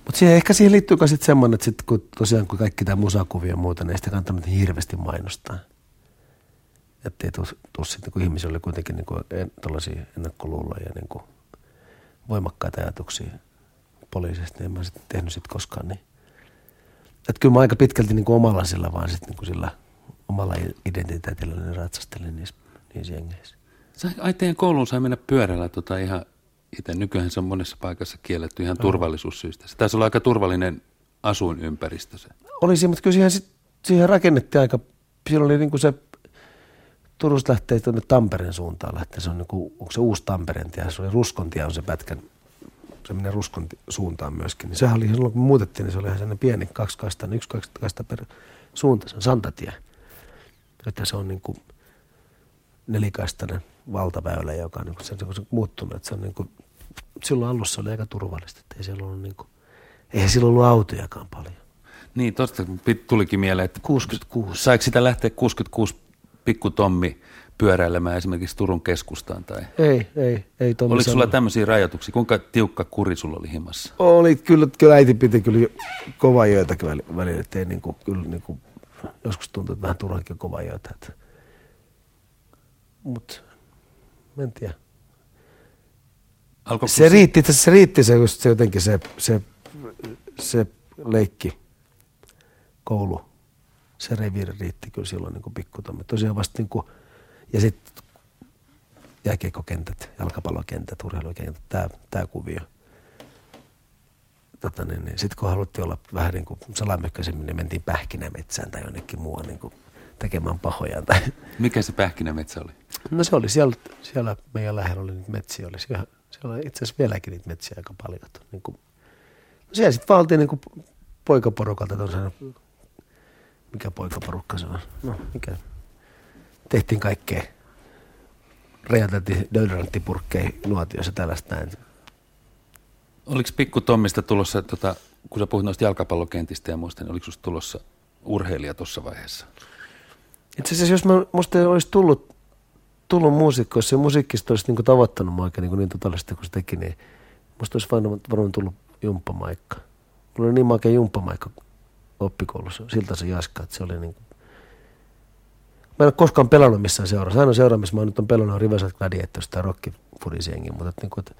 Mutta siihen, ehkä siihen liittyy myös semmoinen, että sit, kun tosiaan kun kaikki tämä musakuvia ja muuta, niin sitä kannattanut niin hirveästi mainostaa. Että ei tule sitten, kun ihmisillä oli kuitenkin niin tällaisia ennakkoluuloja ja niin kuin voimakkaita ajatuksia poliisista, niin en mä sitten tehnyt sit koskaan niin. Että kyllä mä aika pitkälti niin kuin omalla sillä vaan sitten niin kuin sillä omalla identiteetillä niin ratsastelin niissä, niissä jengeissä. Ai teidän kouluun sai mennä pyörällä tota ihan itse nykyään se on monessa paikassa kielletty ihan turvallisuussyistä. Se taisi olla aika turvallinen asuinympäristö se? Oli siinä, mutta kyllä siihen, siihen rakennettiin aika, siellä oli niin kuin se Turusta lähtee tuonne Tampereen suuntaan lähtee. Se on niin kuin, onko se uusi Tampereen tie, se oli Ruskontie on se pätkän, se menee Ruskon suuntaan myöskin. Niin sehän oli silloin kun muutettiin, niin se oli ihan sellainen pieni kaksikaistainen, yksi kaksikaistainen per suunta, se on Santatie. Että se on niin kuin nelikaistainen valtaväylä, joka on niin kuin, se, se on muuttunut. Että se on niin kuin, silloin alussa oli aika turvallista, että ei siellä ollut niin kuin, eihän silloin ollut autojakaan paljon. Niin, tuosta tulikin mieleen, että 66. saiko sitä lähteä 66 pikku Tommi pyöräilemään esimerkiksi Turun keskustaan? Tai... Ei, ei, ei Tommi Oliko sulla tämmöisiä rajoituksia? Kuinka tiukka kuri sulla oli himassa? Oli, kyllä, kyllä äiti piti kyllä kova joitakin väli- välillä, että ei niin kuin, kyllä niin kuin, joskus tuntuu, että vähän turhankin kova joita. Että. Mä en tiedä. Alkoiko Se riitti, itse asiassa se riitti se, just se jotenkin se, se, se leikki, koulu, se reviiri riitti kyllä silloin niin pikkutommi. Tosiaan vasta niin kuin, ja sitten jääkiekkokentät, jalkapallokentät, urheilukentät, tämä, tämä kuvio. Tota, niin, niin. Sitten kun haluttiin olla vähän niin kuin niin mentiin pähkinämetsään tai jonnekin muualle niin kuin tekemään pahoja. Tai. Mikä se pähkinämetsä oli? No se oli siellä, siellä meidän lähellä oli niitä metsiä. Oli siellä, siellä oli itse asiassa vieläkin niitä metsiä aika paljon. Niin kuin, no siellä sitten valtiin niin kuin poikaporukalta, tuossa, mikä poikaporukka se on? No mikä? Tehtiin kaikkea. Räjäteltiin deodoranttipurkkeja nuotiossa tällaista näin. Oliko pikku Tommista tulossa, tota, kun sä puhuit noista jalkapallokentistä ja muista, niin oliko susta tulossa urheilija tuossa vaiheessa? Itse asiassa jos mä, musta olisi tullut, tullut muusikko, jos se musiikkista olisi niin tavoittanut mua oikein niin, niin totaalisesti kuin se teki, niin musta olisi varmaan, varmaan tullut jumppamaikka. Mulla oli niin makea jumppamaikka oppikoulussa, siltä se jaska, että se oli niin kuin... Mä en ole koskaan pelannut missään seurassa. Ainoa seura, missä mä nyt on pelannut, on Riverside Gladiators tai Rockifudisiengi, mutta että, niin kuin, että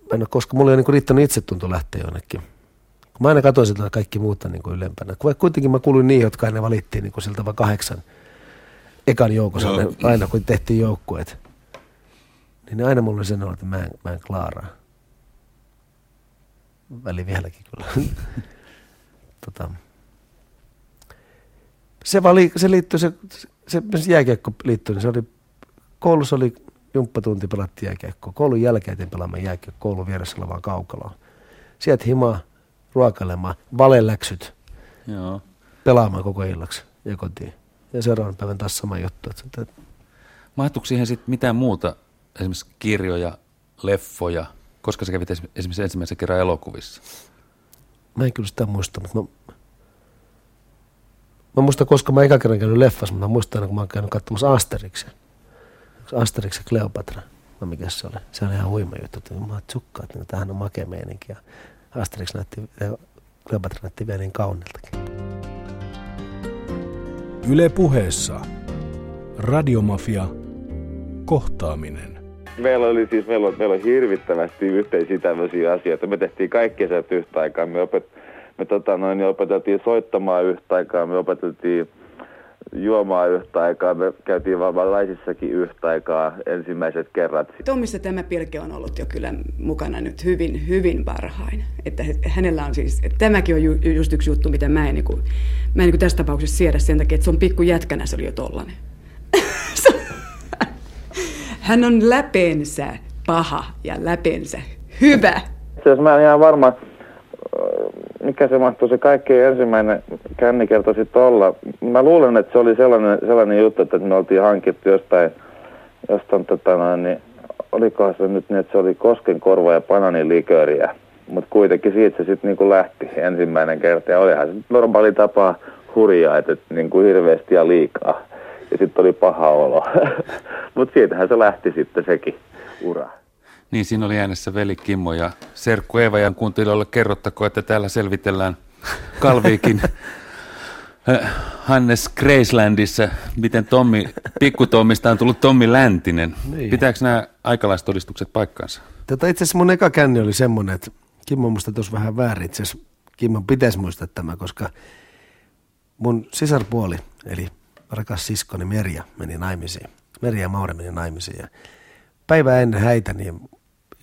mä en ole koskaan, mulla ei ole niin riittänyt itsetunto lähteä jonnekin. Kun mä aina katsoin sitä kaikki muuta niin kuin ylempänä. Kuitenkin mä kuuluin niihin, jotka aina valittiin niin kuin siltä vaan kahdeksan ekan joukossa. Joo. aina kun tehtiin joukkueet. Niin aina mulla oli sen olo, että mä en, mä en klaaraa. Väli vieläkin kyllä. tota. se, vali, se liittyy, se, se, se jääkiekko liittyy, niin se oli, koulussa oli jumppatunti, pelattiin jääkiekkoa. Koulun jälkeen pelaamaan jääkiekkoa koulun vieressä olevaan kaukaloon. Sieltä himaa, ruokailemaan, valeläksyt, Joo. pelaamaan koko illaksi ja kotiin. Ja seuraavan päivän taas sama juttu. Että, Mahtuiko siihen sitten mitään muuta, esimerkiksi kirjoja, leffoja, koska sä kävit esi- esimerkiksi ensimmäisen kerran elokuvissa? mä en kyllä sitä muista, mutta mä, mä muistan, koska mä eka kerran käynyt leffassa, mutta mä muistan aina, kun mä oon käynyt katsomassa Asterixia. Asterix ja Cleopatra. No mikä se oli? Se oli ihan huima juttu. Mä tsukkaa, että tämähän on makea meininki. Ja Asterix näytti, ja Cleopatra näytti vielä niin kauniltakin. Yle puheessa. Radiomafia. Kohtaaminen. Meillä oli siis meillä oli, meillä oli hirvittävästi yhteisiä tämmöisiä asioita. Me tehtiin kaikki asiat yhtä aikaa. Me, opet, me tota noin, niin opeteltiin soittamaan yhtä aikaa. Me opeteltiin juomaan yhtä aikaa. Me käytiin vaan laisissakin yhtä aikaa ensimmäiset kerrat. Tommissa tämä pilke on ollut jo kyllä mukana nyt hyvin, hyvin varhain. Että hä- hänellä on siis, että tämäkin on ju, just yksi juttu, mitä mä en, niin kuin, mä en niin tässä tapauksessa siedä sen takia, että se on pikku jätkänä, se oli jo tollanen. Hän on läpeensä paha ja läpeensä hyvä. Itse asiassa mä en ihan varma, mikä se mahtuu se kaikkein ensimmäinen kännikerta sitten olla. Mä luulen, että se oli sellainen, sellainen juttu, että me oltiin hankittu jostain, jostain tota noin, niin olikohan se nyt niin, että se oli koskenkorva ja bananilikööriä. Mutta kuitenkin siitä se sitten niinku lähti ensimmäinen kerta. Ja olihan se normaali tapa hurjaa, että et niinku hirveästi ja liikaa. Ja sitten oli paha olo. Mutta siitähän se lähti sitten sekin ura. Niin, siinä oli äänessä veli Kimmo ja serkku Eeva ja kuuntelijoille kerrottako, että täällä selvitellään Kalviikin äh, Hannes Gracelandissa, miten Tommi, pikkutommista on tullut Tommi Läntinen. Niin. Pitääkö nämä aikalaistodistukset paikkaansa? Tota, itse asiassa mun eka känni oli semmoinen, että Kimmo musta tuossa vähän väärin. Itse asiassa Kimmon pitäisi muistaa tämä, koska mun sisarpuoli, eli rakas siskoni Merja, meni naimisiin. Merja ja Maure meni naimisiin. Ja päivää ennen häitä niin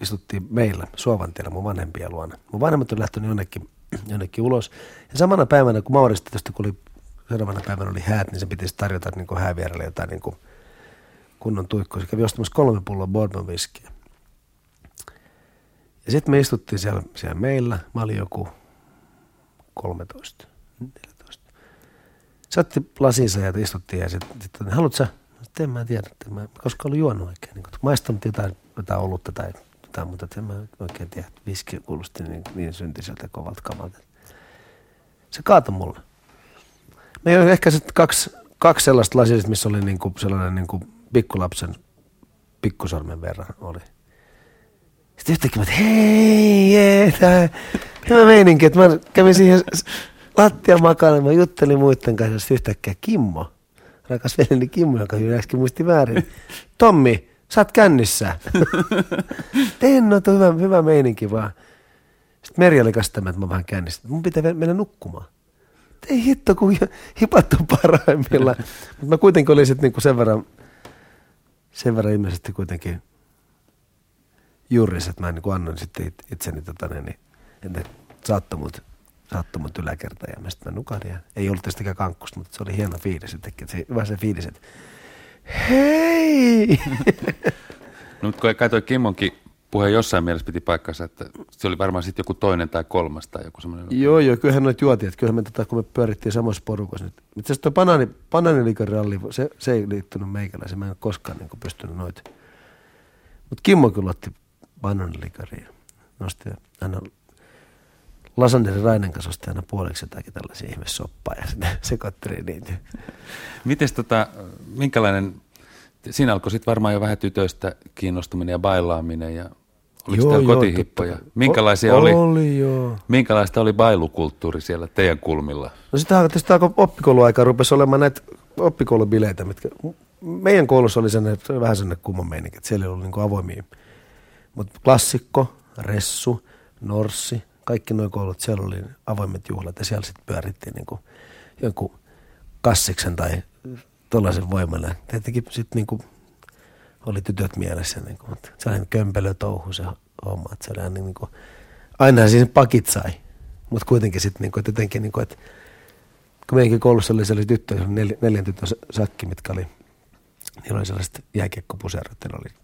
istuttiin meillä Suovantiellä mun vanhempien luona. Mun vanhemmat oli lähtenyt jonnekin jonnekin ulos. Ja samana päivänä, kun Maurista tästä kun oli, seuraavana päivänä oli häät, niin se pitäisi tarjota niin kuin häävierelle jotain niin kuin kunnon tuikkoa. Se kävi ostamassa kolme pulloa bourbon whiskeyä. Ja sitten me istuttiin siellä, siellä meillä. Mä olin joku 13, 14. Se otti lasinsa ja istuttiin ja sitten, sit, haluatko sä? Sitten en mä tiedä, että mä koska ollut juonut oikein. Niin, maistanut jotain, jotain olutta tai jotain, mutta en mä oikein tiedä. Viski kuulosti niin, niin syntiseltä kovalta kamalta. Se kaatoi mulle. Me oli ehkä sitten kaksi, kaksi sellaista lasia, missä oli niin sellainen niin kuin pikkulapsen pikkusormen verran oli. Sitten yhtäkkiä mä, että hei, jee, tää, hyvä meininki, että mä kävin siihen lattia makana, mä juttelin muiden kanssa, sitten yhtäkkiä Kimmo, rakas veljeni Kimmo, joka äsken muisti väärin. Tommi, sä oot kännissä. Tenno, hyvä, hyvä meininki vaan. Sitten Meri oli kanssa tämä, että mä vähän kännissä. Mun pitää mennä nukkumaan. Ei hitto, kun hipattu parhaimmillaan. Mutta mä kuitenkin olin sitten niinku sen verran, sen verran ilmeisesti kuitenkin juuris, että mä niin annoin sitten itseni tota, niin, että saattoi mut, saattoi mut yläkerta ja mä sitten mä nukahdin. Ja ei ollut tästäkään kankkusta, mutta se oli hieno fiilis. Että se, vähän se fiilis, että hei! no, mutta kun katsoin Kimmonkin puhe jossain mielessä piti paikkansa, että se oli varmaan sitten joku toinen tai kolmas tai joku semmoinen. Joo, joo, kyllähän noita juotiin, että kyllähän me tota, kun me pyörittiin samassa porukassa nyt. Itse asiassa tuo banaani, banaaniliköralli, se, se ei liittynyt meikäläiseen, mä en koskaan niin pystynyt noita. Mutta Kimmo kyllä otti banaaniliköriä. Nosti aina Lasanderi Rainen kanssa osti aina puoliksi jotakin tällaisia ihmissoppaa ja sitten sekoitteli niitä. Mites tota, minkälainen, siinä alkoi sitten varmaan jo vähän tytöistä kiinnostuminen ja bailaaminen ja Oliko joo, joo, kotihippoja? Minkälaisia oli, oli joo. Minkälaista oli bailukulttuuri siellä teidän kulmilla? No sitä tästä oppikouluaikaa rupesi olemaan näitä oppikoulubileitä, mitkä meidän koulussa oli sen, vähän sellainen kumman meininki, että siellä oli niin avoimia. Mutta klassikko, ressu, norssi, kaikki nuo koulut, siellä oli avoimet juhlat ja siellä sitten pyörittiin niin kuin jonkun kassiksen tai tuollaisen voimalla. Tietenkin sitten niin oli tytöt mielessä, niin kuin, että sellainen kömpelö touhu se homma, että se oli niin kuin, aina siis pakit sai, mutta kuitenkin sitten niin kuin, että jotenkin niin kuin, että kun meidänkin koulussa oli sellaisia tyttöjä, nel, neljän tytön sakki, mitkä oli, niillä oli sellaiset jääkiekkopuserot, oli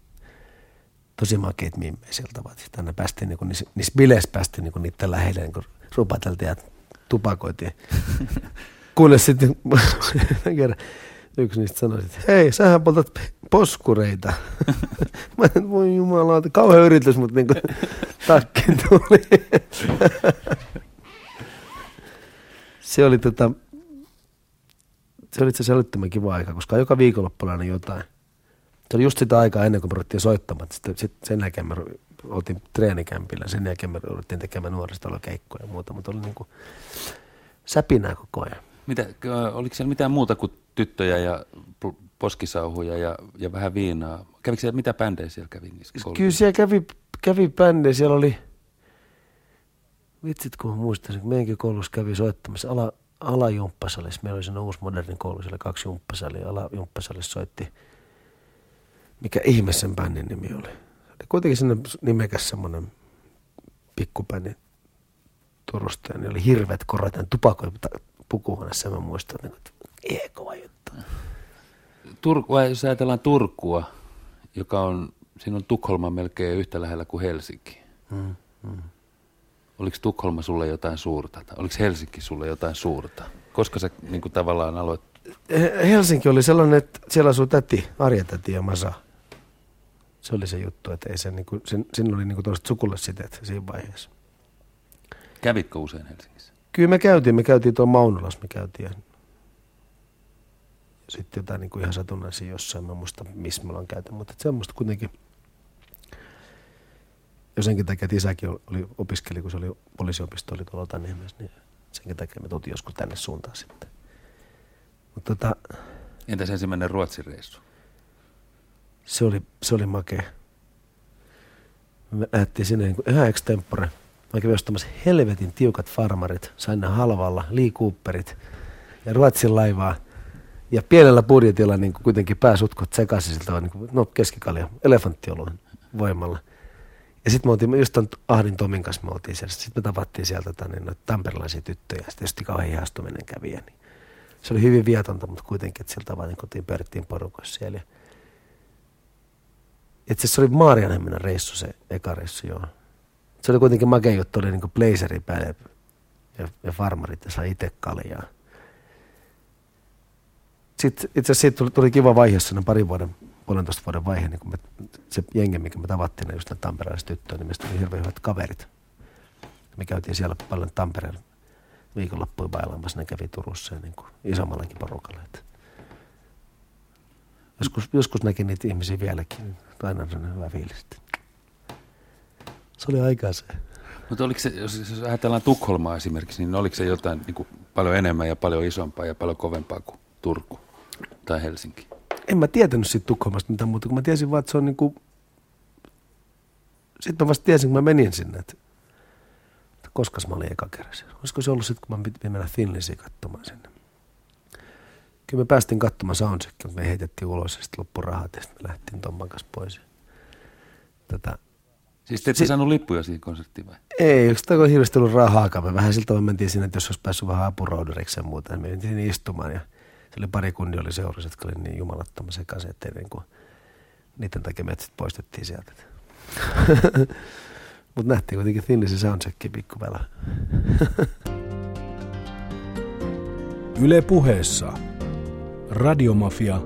tosi makeet mimmejä siltä, vaan sitten aina päästiin, niin kuin, niissä, niissä bileissä päästiin niin kuin niiden lähelle, niin kuin rupateltiin ja tupakoitiin. Kunnes sitten kerran yksi niistä sanoi, että hei, sähän poltat poskureita. Mä en voi jumala, kauhean yritys, mutta niin kuin tuli. se oli tota, se oli itse asiassa älyttömän kiva aika, koska joka viikonloppuna aina jotain. Se oli just sitä aikaa ennen kuin me ruvettiin soittamaan. Sitten, sitten sen jälkeen me oltiin treenikämpillä. Sen jälkeen me ruvettiin tekemään nuoristalokeikkoja ja muuta, mutta oli niin kuin säpinää koko ajan. Mitä, oliko siellä mitään muuta kuin tyttöjä ja poskisauhuja ja, ja vähän viinaa? Kävikö siellä, mitä bändejä siellä kävi niissä Kyllä siellä kävi, kävi bändejä. Siellä oli, vitsit kun muistaisin, meidänkin koulussa kävi soittamassa ala, alajumppasalissa. Meillä oli sen uusi moderni koulu, siellä kaksi jumppasalia. Alajumppasalissa soitti, mikä ihme sen bändin nimi oli. oli kuitenkin sinne nimekäs semmoinen pikkubändi Turusta. Ja ne oli hirveät korot ja tupakoi pukuhuoneessa. Mä muistan, että ei kova juttu. Turku, jos ajatellaan Turkua, joka on, siinä on Tukholma melkein yhtä lähellä kuin Helsinki. Mm, mm. Oliko Tukholma sulle jotain suurta? Tai oliko Helsinki sulle jotain suurta? Koska sä niin kuin tavallaan aloit... Helsinki oli sellainen, että siellä asui täti, Arja täti ja Masa. Se oli se juttu, että ei se, niin kuin, sen, siinä oli niin kuin sukulaiset siinä vaiheessa. Kävitkö usein Helsingissä? Kyllä me käytiin, me käytiin tuon Maunulas, me käytiin. Ja sitten jotain niin kuin ihan satunnaisia jossain, mä muista missä me ollaan käyty, mutta semmoista kuitenkin – jo senkin takia, että isäkin oli, opiskeli, kun se oli poliisiopisto, oli tuolla Otaniemessä, niin senkin takia me tultiin joskus tänne suuntaan sitten. Mutta tota, Entäs ensimmäinen Ruotsin reissu? Se oli, se oli makea. Me lähdettiin sinne niin ihan extempore. Mä kävin ostamassa helvetin tiukat farmarit, sain ne halvalla, Lee Cooperit ja Ruotsin laivaa. Ja pienellä budjetilla niin kuin kuitenkin pääsutkot sekaisin siltä, niin kuin, no keskikalja, elefanttioluen voimalla – Ja sitten me oltiin, just Ahdin Tomin kanssa me oltiin siellä. Sitten me tavattiin sieltä tota, niin, noita tamperilaisia tyttöjä. Sitten just kauhean ihastuminen kävi. Niin. Se oli hyvin vietonta, mutta kuitenkin, että siltä vaan niin kotiin porukoissa siellä. Ja asiassa se oli Maarianhemminen reissu se eka reissu, joo. Se oli kuitenkin makea juttu, oli niin blazeri päälle ja, ja farmarit ja sai itse kaljaa. Sitten itse asiassa siitä tuli, tuli kiva vaihe, sinne parin vuoden, puolentoista vuoden vaihe, niin kun me, se jengi, mikä me tavattiin, just ne tamperelaiset tyttöjä, niin meistä oli hirveän hyvät kaverit. Me käytiin siellä paljon Tampereella viikonloppuja bailaamassa, ne kävi Turussa ja niin kuin isommallakin porukalla. Että joskus, joskus näki niitä ihmisiä vieläkin, aina on hyvä fiilis. Se oli aikaa se. Mutta oliko se, jos, jos ajatellaan Tukholmaa esimerkiksi, niin oliko se jotain niin kuin paljon enemmän ja paljon isompaa ja paljon kovempaa kuin Turku tai Helsinki? En mä tietänyt siitä Tukholmasta mitään muuta, kun mä tiesin vaan, että se on niinku... Sitten mä vasta tiesin, kun mä menin sinne, että, että koska mä olin eka kerran siellä. Olisiko se ollut sitten, kun mä piti mennä Finlisiin katsomaan sinne. Kyllä me päästiin katsomaan soundcheckia, mutta me heitettiin ulos ja sitten loppu rahat ja sitten me lähtiin Tomman kanssa pois. Tätä, Siis te ette Si- saanut lippuja siihen konserttiin vai? ei, eikö sitä ole hirveästi ollut rahaakaan. Me vähän siltä me mentiin sinne, että jos olisi päässyt vähän apurouderiksi ja muuta, niin me mentiin sinne istumaan. Ja se oli pari kunnia oli seurassa, jotka oli niin jumalattoman sekaisin, että niin kuin, niiden takia me sitten poistettiin sieltä. Mutta nähtiin kuitenkin Thinnisin soundchecki pikkupäällä. Yle puheessa. Radiomafia.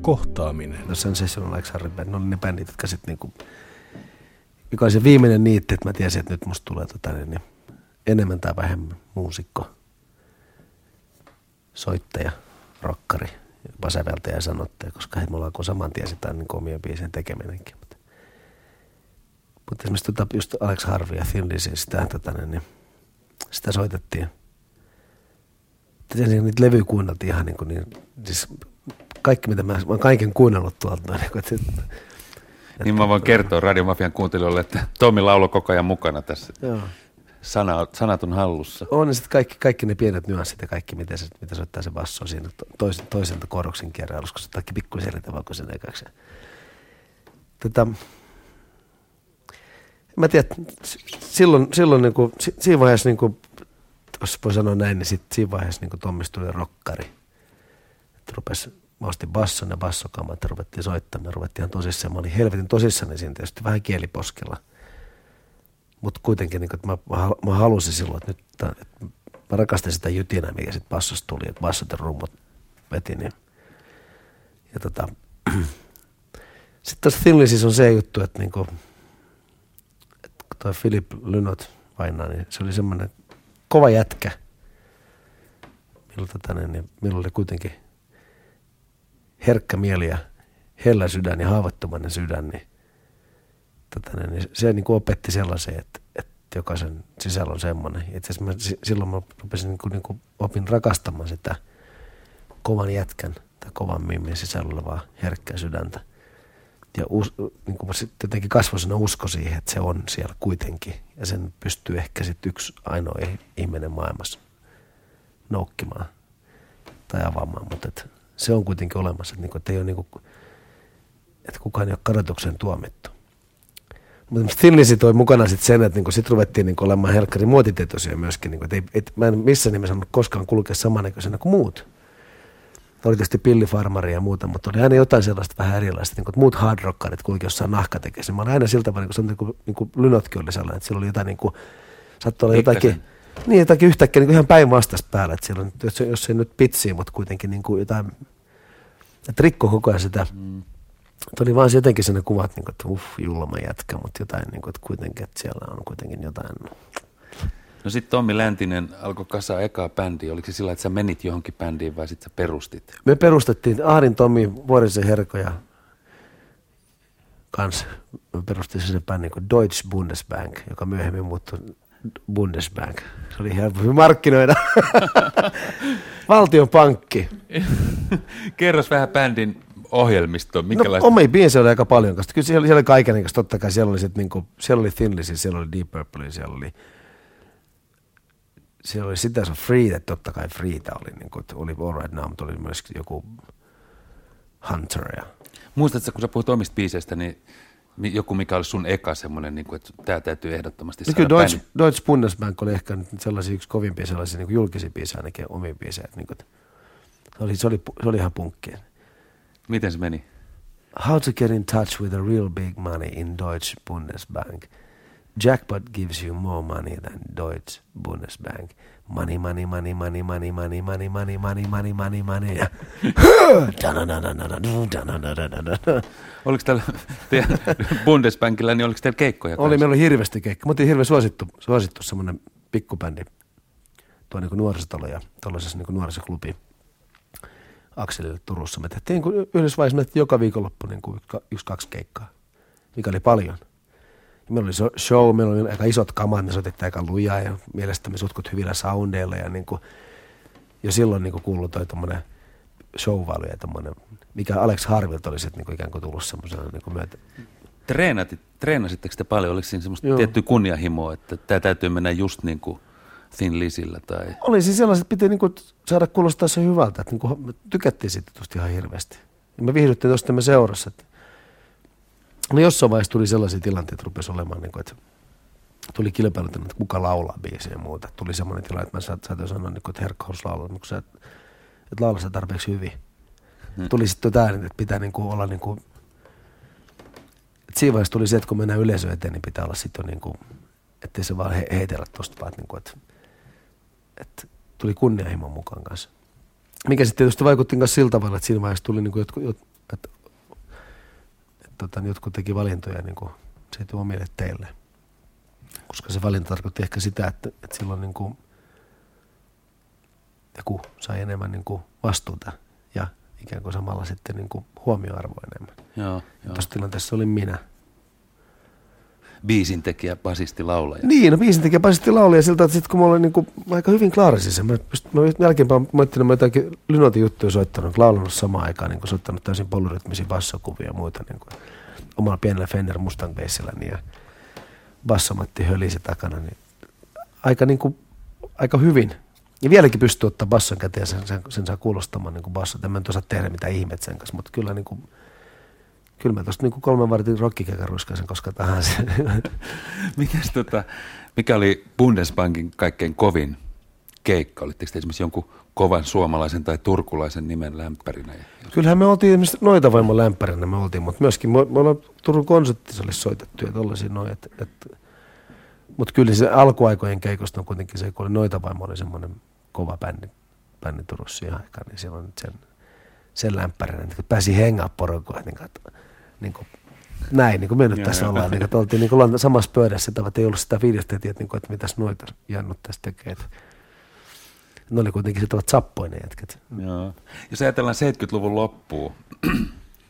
Kohtaaminen. No Sensational X Harry Band, ne oli ne bändit, jotka sitten niinku, mikä oli se viimeinen niitti, että mä tiesin, että nyt musta tulee tota, niin, niin, enemmän tai vähemmän muusikko, soittaja, rokkari, jopa säveltäjä ja sanottaja, koska he mulla alkoi saman tien sitä niin omien biisien tekeminenkin. Mutta, mutta esimerkiksi tota, just Alex Harvey ja Thin Lizzy, sitä, tota, niin, niin, sitä soitettiin. Tietenkin niitä levyjä kuunneltiin ihan niin kuin niin, siis kaikki mitä mä, mä oon kaiken kuunnellut tuolta. Niin kuin, että, että, Niin mä voin kertoa Radiomafian kuuntelijoille, että Tommi laulo koko ajan mukana tässä. Joo. Sana, sanat on hallussa. On ne sitten kaikki, kaikki ne pienet nyanssit ja kaikki, miten se, mitä soittaa se basso siinä to- tois, toiselta koroksen kierrä, olisiko se kaikki pikkuisen eri tavalla kuin sen ekaksi. Tätä, en mä tiedä, s- silloin, silloin niin kuin, si, siinä vaiheessa, niin kuin, jos voi sanoa näin, niin sit, siinä vaiheessa niin Tommista tuli rokkari. Että rupesi, mä ostin basson ja bassokamat ja ruvettiin soittamaan ja ruvettiin ihan tosissaan. Mä olin helvetin tosissani siinä tietysti vähän kieliposkella. Mutta kuitenkin, niin kuin, että mä, mä, hal- mä halusin silloin, että nyt että mä rakastin sitä jytinää, mikä sitten bassosta tuli, että bassot ja rummut veti. Niin. Ja tota, sitten tuossa Thinlisissä on se juttu, että, niinku, että toi Philip Lynott vainaa, niin se oli semmoinen kova jätkä. Milloin, tota, niin, milloin oli kuitenkin herkkä mieli ja hellä sydän ja haavoittuvainen sydän, niin tota, niin se, niin kuin opetti sellaisen, että, että jokaisen sisällä on semmoinen. Itse asiassa mä, si- silloin mä rupesin niin kuin, niin kuin opin rakastamaan sitä kovan jätkän tai kovan mimmin sisällä olevaa herkkää sydäntä. Ja us, niin kuin sitten jotenkin kasvoi sinne usko siihen, että se on siellä kuitenkin. Ja sen pystyy ehkä sitten yksi ainoa ihminen maailmassa noukkimaan tai avaamaan. Mutta et se on kuitenkin olemassa, että, niin että, ei ole niin kuin, että kukaan ei ole kadotuksen tuomittu. Mutta Thinlisi toi mukana sitten sen, että niinku sit ruvettiin niinku olemaan helkkari muotitietoisia myöskin. Niinku, et ei, et, mä en missään nimessä saanut koskaan kulkea samannäköisenä kuin muut. Oli tietysti pillifarmari ja muuta, mutta oli aina jotain sellaista vähän erilaista. Niinku, että muut hard rockarit kulki jossain nahkatekeissä. Mä olin aina siltä tavalla, niin kuin, niinku, niinku Lynotkin oli sellainen, että sillä oli jotain, niinku, saattoi olla jotakin, niin, jotakin yhtäkkiä niinku ihan päinvastaista päällä. Että siellä on, jos, jos ei nyt pitsiä, mutta kuitenkin niinku jotain, että rikko koko ajan sitä mm. Tuli vaan se jotenkin sellainen kuva, että, niinku, että uff, julma jätkä, mutta jotain, niinku, että kuitenkin, että siellä on kuitenkin jotain. No sitten Tommi Läntinen alkoi kasaa ekaa bändiä. Oliko se sillä, että sä menit johonkin bändiin vai sitten sä perustit? Me perustettiin Aarin Tomi, Vuorisen Herko ja kans me perustettiin sen bändin kuin Deutsche Bundesbank, joka myöhemmin muuttui Bundesbank. Se oli helppo markkinoida. Valtion pankki. Kerros vähän bändin ohjelmisto. No, Minkälaista? omia biisejä oli aika paljon. Koska kyllä siellä, siellä oli kaikenlaista. Totta kai siellä oli, sit, niinku, siellä oli Thin Lizzy, siellä oli Deep Purple, siellä oli, siellä oli sitä, se on Free, totta kai Freeta oli, niinku, että oli All Right Now, mutta oli myös joku Hunter ja Muistatko, kun sä puhut omista biiseistä, niin Joku, mikä olisi sun eka semmoinen, niin kuin, että tämä täytyy ehdottomasti No saada kyllä Deutsche, Deutsche Bundesbank oli ehkä sellaisia yksi kovimpia sellaisia niin julkisia biisejä ainakin omia biisejä. Niin kuin, se, oli, se, oli, se oli ihan punkkia. Miten se meni? How to get in touch with a real big money in Deutsche Bundesbank. Jackpot gives you more money than Deutsche Bundesbank. Money, money, money, money, money, money, money, money, money, money, money, money. Oliko täällä teidän Bundesbankilla, niin oliko teillä keikkoja? Oli, meillä oli hirveästi keikka. Me oltiin hirveän suosittu, suosittu semmoinen pikkubändi tuo niin nuorisotalo ja tuollaisessa niin nuorisoklubi Akselille Turussa. Me tehtiin niin yhdessä vaiheessa joka viikonloppu niin kuin yksi, kaksi keikkaa, mikä oli paljon. Meillä oli show, meillä oli aika isot kamat, me soitettiin aika lujaa ja mielestämme sutkut hyvillä soundeilla ja niin kuin, jo silloin niin kuin kuului toi tommonen showvailu ja tommonen, mikä Alex Harvilta oli sitten niin kuin ikään kuin tullut semmoisena niin kuin myötä, Treenatit, treenasitteko te paljon? Oliko siinä semmoista Joo. tiettyä kunnianhimoa, että tämä täytyy mennä just niin kuin Thin Lizillä tai... Oli siis sellaiset, että piti niinku saada kuulostaa se hyvältä, että niinku me tykättiin siitä tuosta ihan hirveästi. Ja me viihdyttiin tuosta me seurassa. Että no jossain vaiheessa tuli sellaisia tilanteita, että rupesi olemaan, niinku, että tuli kilpailut, että kuka laulaa biisiä ja muuta. Tuli semmoinen tilanne, että mä saat, saatoin sanoa, niinku, että Herkka halusi laulaa, mutta sä, et- että laula sitä tarpeeksi hyvin. Hmm. Tuli sitten tämä, että pitää niinku olla niinku, että siinä vaiheessa tuli se, että kun mennään yleisö eteen, niin pitää olla sitten jo niinku, ettei se vaan he, heitellä tosta vaan, että, niinku, että että tuli kunnianhimon mukaan kanssa. Mikä sitten tietysti vaikutti myös sillä tavalla, että siinä vaiheessa tuli niin kuin jotkut, jot, että, että, tota, niin jotkut teki valintoja niin kuin siitä omille teille. Koska se valinta tarkoitti ehkä sitä, että, että silloin niin kuin joku sai enemmän niin kuin vastuuta ja ikään kuin samalla sitten niin kuin huomioarvoa enemmän. Joo, joo. tuossa tilanteessa olin minä. Biisin tekijä, basisti, laulaja. Niin, no biisin tekijä basisti lauli ja siltä, että sitten kun mä olin niin aika hyvin klaarasin sen, mä, pyst- mä jälkeenpäin mä ajattelin, että mä jotakin lynotin juttuja soittanut, laulanut samaan aikaan, niin soittanut täysin polyrytmisiä bassokuvia ja muita niin kuin, omalla pienellä Fender Mustang bassillani ja bassomatti hölisi takana, niin aika, niin kuin, aika hyvin. Ja vieläkin pystyy ottaa basson käteen ja sen, sen, sen saa kuulostamaan niin kuin bassot. En mä nyt osaa tehdä mitään ihmet sen kanssa, mutta kyllä niin kuin, Kyllä mä tosta niin kolmen vartin rockikekan ruiskaisen koska tahansa. Mikäs, tota, mikä oli Bundesbankin kaikkein kovin keikka? Olitteko te esimerkiksi jonkun kovan suomalaisen tai turkulaisen nimen lämpärinä? Kyllähän me oltiin esimerkiksi noita vaimon lämpärinä me oltiin, mutta myöskin me, me ollaan Turun konserttisalissa soitettu ja tollaisia noin. Et, et, mutta kyllä se alkuaikojen keikosta on kuitenkin se, kun oli noita vaimo oli semmoinen kova bändi, bändi Turussa siihen aikaan, niin silloin sen, sen lämpärinä, että pääsi hengaa porukoon, niin, kuin, että, niin kuin, näin, niin kuin me nyt tässä joo. ollaan, niin kuin, että oltiin niin kuin samassa pöydässä, että ei ollut sitä fiilistä, että, niin kuin, että mitäs noita jannut tässä tekee. Että, ne oli kuitenkin sitovat sappoinen jätkät. Joo. Jos ajatellaan 70-luvun loppuun,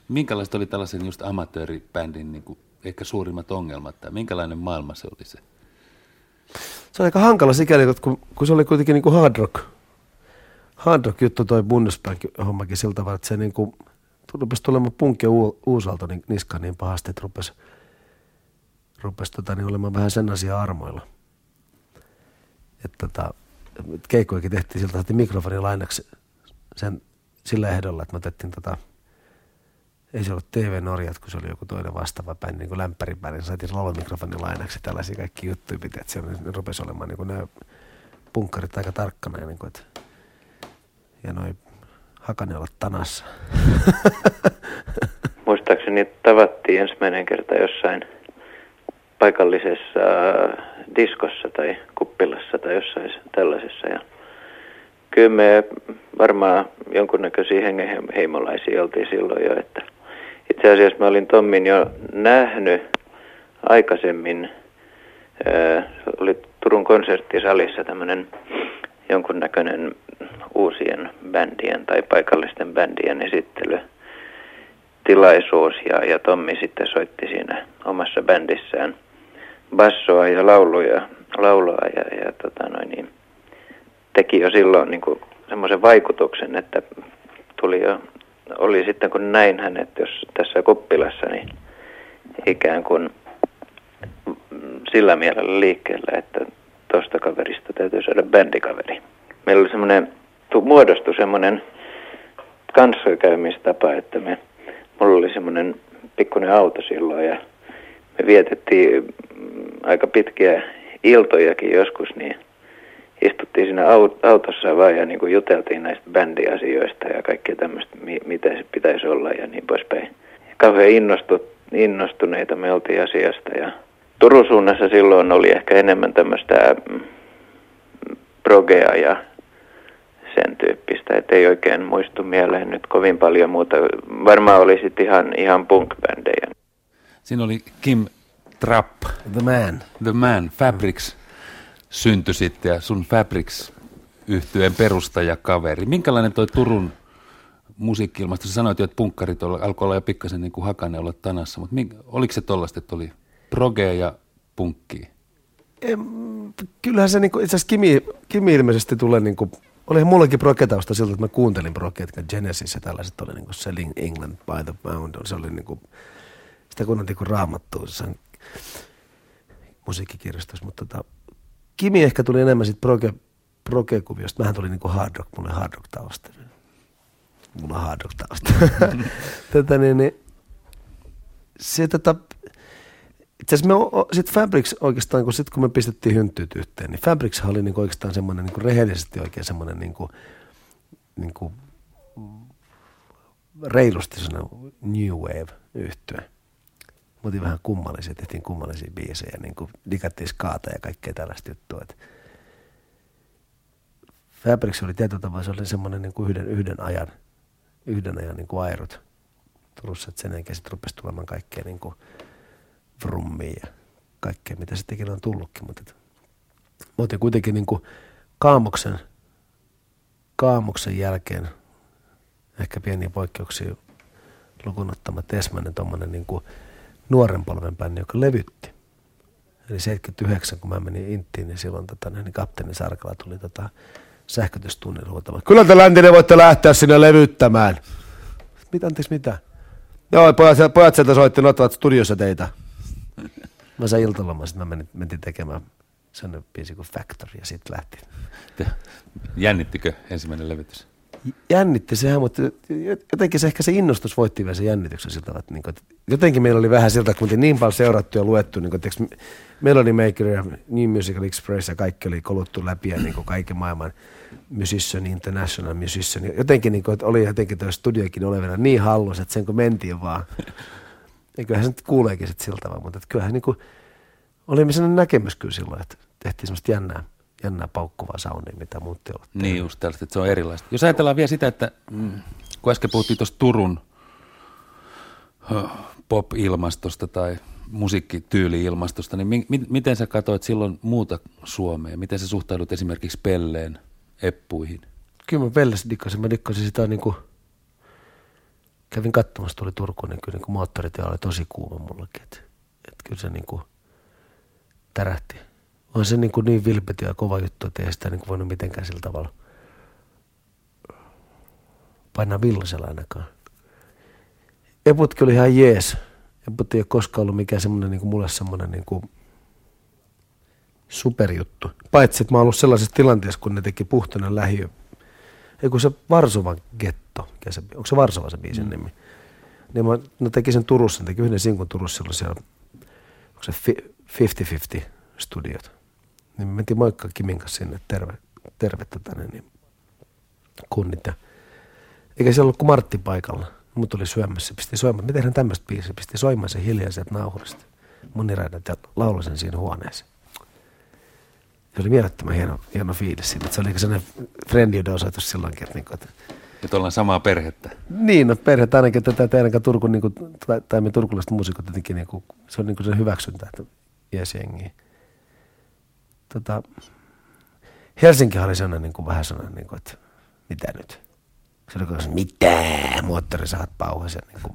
minkälaiset oli tällaisen just amatööribändin niin kuin ehkä suurimmat ongelmat, tai minkälainen maailma se oli se? se oli aika hankala sikäli, kun, kun se oli kuitenkin niin kuin hard rock, hard rock juttu toi Bundesbank-hommakin sillä tavalla, että se niin kuin, rupesi tulemaan punkki uu, uusalto niin, niskaan niin pahasti, että rupesi, rupesi tota, niin olemaan vähän sen asian armoilla. Että tota, et keikkoikin tehtiin siltä, että mikrofonin lainaksi sen sillä ehdolla, että me otettiin tota, ei se ollut TV Norjat, kun se oli joku toinen vastaava bändi, niin kuin lämpäribändi, niin saatiin laulumikrofonin lainaksi tällaisia kaikki juttuja pitää, että on- ne rupesi olemaan niin kuin nämä punkkarit aika tarkkana ja, niin kuin, että, ja noi hakani olla tanassa. Muistaakseni tavattiin ensimmäinen kerta jossain paikallisessa äh, diskossa tai kuppilassa tai jossain tällaisessa. Ja kyllä me varmaan jonkunnäköisiä hengenheimolaisia oltiin silloin jo. Että itse asiassa mä olin Tommin jo nähnyt aikaisemmin. Äh, oli Turun konserttisalissa tämmöinen jonkunnäköinen uusien bändien tai paikallisten bändien esittely tilaisuus ja, ja Tommi sitten soitti siinä omassa bändissään bassoa ja lauluja, laulua ja, ja tota noin, niin, teki jo silloin niin kuin semmoisen vaikutuksen, että tuli jo, oli sitten kun näin hänet jos tässä kuppilassa, niin ikään kuin sillä mielellä liikkeellä, että tosta kaverista täytyy saada bändikaveri. Meillä oli semmoinen, tu- muodostui semmoinen kanssakäymistapa, että me, mulla oli semmoinen pikkuinen auto silloin ja me vietettiin mm, aika pitkiä iltojakin joskus, niin istuttiin siinä autossa vaan ja niin kuin juteltiin näistä bändiasioista ja kaikkea tämmöistä, mitä se pitäisi olla ja niin poispäin. Kauhean innostu, innostuneita me oltiin asiasta ja Turun suunnassa silloin oli ehkä enemmän tämmöistä mm, progea ja sen tyyppistä, että ei oikein muistu mieleen nyt kovin paljon muuta. Varmaan oli sitten ihan, ihan punk-bändejä. Siinä oli Kim Trapp. The Man. The Man. Fabrics syntyi sitten ja sun Fabrics yhtyeen perustajakaveri. Minkälainen toi Turun musiikki-ilmasto? Sä sanoit jo, että punkkarit alkoi olla jo pikkasen niin kuin hakane olla tanassa, mutta mink, oliko se tollaista, että oli progea ja punkki? Kyllähän se, niin kuin, itse asiassa Kimi, Kimi ilmeisesti tulee niin kuin Olihan mullakin proketausta siltä, että mä kuuntelin proket, Genesis ja tällaiset oli niin kuin Selling England by the Pound. Se oli niin kuin, sitä kun on niin raamattu jossain musiikkikirjastossa, mutta tota, Kimi ehkä tuli enemmän sitten proke, proke-kuviosta. Mähän tuli niin kuin hard rock, mulla hard rock tausta. Mulla on hard rock tausta. Tätä, niin, niin, se, tota, itse asiassa me sitten Fabrics oikeastaan, kun, sit, kun me pistettiin hynttyyt yhteen, niin Fabrics oli niinku oikeastaan semmoinen niinku rehellisesti oikein semmoinen niinku, niinku, reilusti new wave yhtye. Mutta vähän kummallisia, tehtiin kummallisia biisejä, niin kuin digattiin skaata ja kaikkea tällaista juttua. Et Fabrics oli tietyllä tavalla, se oli semmoinen niin kuin yhden, yhden ajan, yhden ajan niin kuin airut Turussa, että sen jälkeen sitten rupesi tulemaan kaikkea niin kuin, vrummia ja kaikkea, mitä sittenkin on tullutkin. Mutta oltiin kuitenkin niin kuin kaamoksen, kaamoksen jälkeen, ehkä pieniä poikkeuksia lukuun ottamatta Esmanen tuommoinen niin kuin nuoren polven bändi, joka levytti. Eli 79, kun mä menin Inttiin, niin silloin tota, niin kapteeni Sarkala tuli tota, sähkötystunnilla huutamaan. Kyllä te läntinen voitte lähteä sinne levyttämään. Mitä anteeksi mitä? Joo, pojat, pojat sieltä soitti, ne ottavat studiossa teitä. Mä sain iltalomaan, sitten mä menin, mentiin tekemään sellainen biisi kuin Factory ja sitten lähti. Jännittikö ensimmäinen levytys? Jännitti sehän, mutta jotenkin se ehkä se innostus voitti vielä sen jännityksen siltä, että, niin kuin, että jotenkin meillä oli vähän siltä, kun niin paljon seurattu ja luettu, niin kuin, tiiäks, Melody Maker ja New Musical Express ja kaikki oli koluttu läpi ja niin kuin kaiken maailman musician, international musician. Jotenkin niin kuin, että oli jotenkin tuo studiokin olevana niin hallus, että sen kun mentiin vaan kyllähän se nyt kuuleekin sitten siltä vaan, mutta kyllähän niin kuin, oli sellainen näkemys kyllä silloin, että tehtiin semmoista jännää, jännää paukkuvaa soundia, mitä muut ollut. Niin just tällaista, että se on erilaista. Jos ajatellaan vielä sitä, että mm, kun äsken puhuttiin tuosta Turun pop-ilmastosta tai musiikkityyli-ilmastosta, niin mi- mi- miten sä katsoit silloin muuta Suomea? Miten sä suhtaudut esimerkiksi Pelleen, Eppuihin? Kyllä mä Pellessä dikkasin. Mä dikkasin sitä niin kuin – kävin katsomassa, tuli Turkuun, niin kyllä niin moottoritila oli tosi kuuma mullakin. Että et kyllä se niin kuin tärähti. On se niin, kuin niin vilpeti ja kova juttu, että ei sitä niin kuin voinut mitenkään sillä tavalla painaa villasella ainakaan. Eputkin oli ihan jees. Eput ei ole koskaan ollut mikään semmoinen niin kuin mulle semmoinen niin kuin superjuttu. Paitsi, että mä oon ollut sellaisessa tilanteessa, kun ne teki puhtainen lähiö ei kun se Varsovan getto, se, onko se Varsova se biisin mm. nimi? Niin mä, ne teki sen Turussa, ne teki yhden sinkun Turussa silloin siellä, onko se 50-50 studiot. Niin me mentiin moikka Kimin kanssa sinne, terve, tervettä tänne, niin kunnit. Ja, eikä siellä ollut kuin Martti paikalla. Mut tuli syömässä, pisti soimaan, me tehdään tämmöistä biisiä, pisti soimaan sen hiljaiset naurista. Moniraidat ja laulasin siinä huoneessa se oli mielettömän hieno, hieno fiilis siitä. Se oli sellainen friendiuden osoitus silloinkin. Että, niin kuin, että Nyt ollaan samaa perhettä. Niin, no perhettä ainakin, että tätä teidän Turku, niin kuin, tai, tai me turkulaiset muusikot jotenkin, niin kuin, se on niin kuin se hyväksyntä, että jees jengi. Tota, Helsinki oli sellainen niin kuin, vähän sellainen, niin kuin, että mitä nyt? Se oli kuin, mitä? Moottori saat pauhassa. Niin kuin,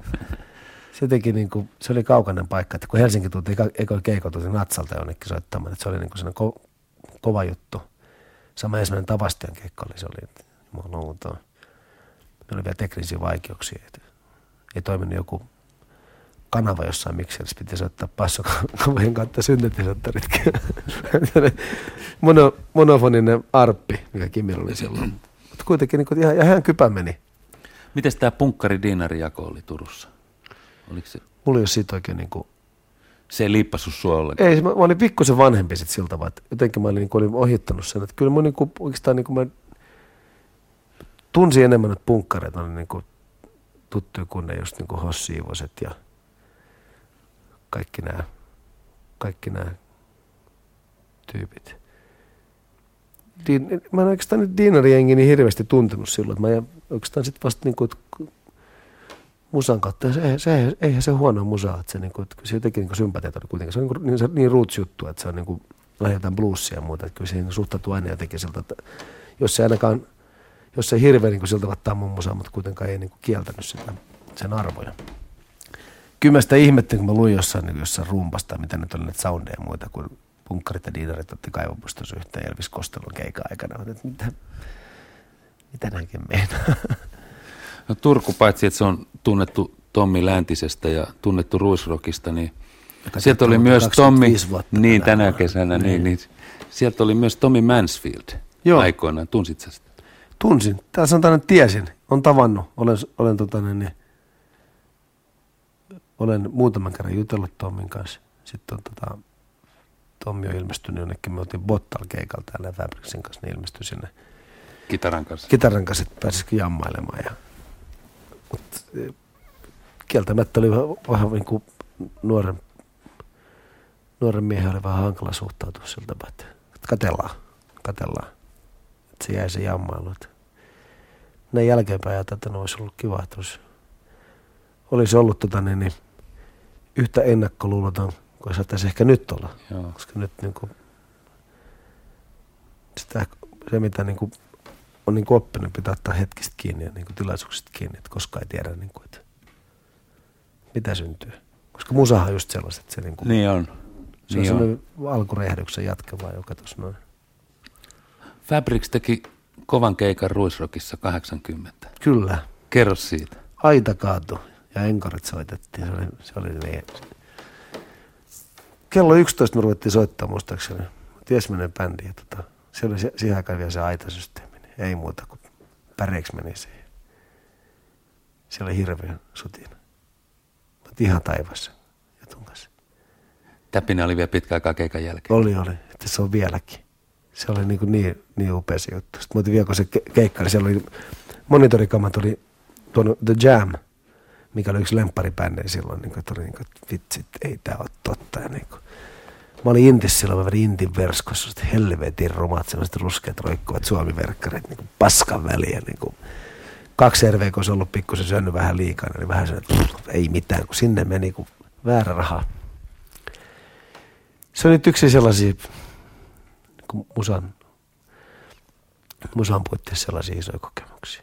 se jotenkin niin kuin, se oli kaukainen paikka, että kun Helsinki tultiin, eikö keikot tultiin Natsalta jonnekin soittamaan, että se oli niin kuin sellainen ko- kova juttu. Sama ensimmäinen Tavastian keikka oli, se oli jumalauta. Meillä oli vielä teknisiä vaikeuksia. Että ei toiminut joku kanava jossain mikserissä, piti soittaa passokaverin kautta syntetisattoritkin. Mono, monofoninen arppi, mikä Kimillä oli silloin. Mutta kuitenkin niin kuin ihan, ihan kypä meni. Miten tämä punkkari jako oli Turussa? Oliko se? Mulla ei ole siitä oikein niin kuin Se ei liippasu sua ollenkaan. Ei, mä, mä olin pikkusen vanhempi sitten siltä vaan, että jotenkin mä olin, niin olin ohittanut sen, että kyllä mä niin kuin, oikeastaan niin kuin mä tunsin enemmän, että punkkareet oli niin kuin tuttuja kuin ne just niin kuin hossiivoset ja kaikki nämä, kaikki nämä tyypit. Din, mä en oikeastaan nyt Diinarijengi niin hirveästi tuntenut silloin, mä oikeastaan sitten vasta niin kuin, musan kautta. Se, se, eihän se huono musa, että se, niin kuin, että se jotenkin niin sympatiat oli kuitenkin. Se on niin, niin, niin roots juttu, että se on niin kuin, lähdetään bluesia ja muuta. Että kyllä siihen suhtautuu aina jotenkin siltä, että jos se ainakaan, jos se hirveä niin siltä vattaa mun musaa, mutta kuitenkaan ei niin kuin kieltänyt sitä, sen arvoja. Kyllä mä sitä ihmettelin, kun mä luin jossain, niin jossain rumpasta, mitä nyt oli näitä soundeja ja muita, kun punkkarit ja diinarit otti kaivopuistossa yhteen Elvis Kostelon keikan aikana. Että mitä, mitä näinkin meinaa? No Turku, paitsi että se on tunnettu Tommi Läntisestä ja tunnettu Ruisrockista, niin Joka sieltä oli myös Tommi, niin tänä kesänä, niin. Niin, niin, sieltä oli myös Tommy Mansfield Joo. aikoinaan. Tunsit sä sitä? Tunsin. Tää sanotaan, että tiesin. On tavannut. Olen, olen, tota, niin, niin, olen muutaman kerran jutellut Tommin kanssa. Sitten on tota, Tommi on ilmestynyt jonnekin. Me oltiin Bottal keikalla täällä Fabricsin kanssa, niin ilmestyi sinne. Kitaran kanssa? Kitaran kanssa, että pääsisikö jammailemaan. Ja mutta e, kieltämättä oli vähän, vähän niin kuin nuoren, nuoren miehen oli vähän hankala suhtautua siltä, että katellaan, katellaan. Että se jäi se jammailu. Että näin jälkeenpäin ajattelin, että no olisi ollut kiva, että olisi, olisi ollut tota, niin, niin, yhtä ennakkoluuloton kuin saattaisi ehkä nyt olla. Joo. Koska nyt niin kuin, sitä, se, mitä niin kuin, on niin oppinut, pitää ottaa hetkistä kiinni ja niin kuin tilaisuuksista kiinni, että koskaan ei tiedä, niin kuin, että mitä syntyy. Koska musahan on just sellaiset, että se, niin kuin, niin on. se niin on sellainen alkurehdyksen jatkava, joka tuossa noin. Fabrics teki kovan keikan Ruisrokissa 80. Kyllä. Kerro siitä. Aita kaatu ja enkarit soitettiin. Se oli, se oli niin. Kello 11 me ruvettiin soittaa muistaakseni. Tiesmenen bändi. Ja tota, se oli siihen aikaan vielä se aitasysteemi ei muuta kuin päreiksi meni siihen. Se oli hirveä sutina. Mutta ihan taivassa jutun kanssa. Täpinä oli vielä pitkä aikaa keikan jälkeen. Oli, oli. Että se on vieläkin. Se oli niin, kuin niin, niin upea se juttu. Sitten mä vielä kun se keikka, niin siellä oli monitorikamat oli tuonut The Jam, mikä oli yksi lempparipändejä silloin. Niin kuin, että oli niin kuin, että vitsit, ei tämä ole totta. Ja niin kuin, Mä olin Intissä silloin, mä vedin Intin verskossa, helvetin rumat, sellaiset ruskeat roikkuvat suomiverkkarit, niin kuin paskan väliä, niin kuin kaksi RV, kun se ollut pikkusen syönyt vähän liikaa, niin vähän se, että ei mitään, kun sinne meni kuin väärä raha. Se on nyt yksi sellaisia niin musan, musan puitteissa sellaisia isoja kokemuksia.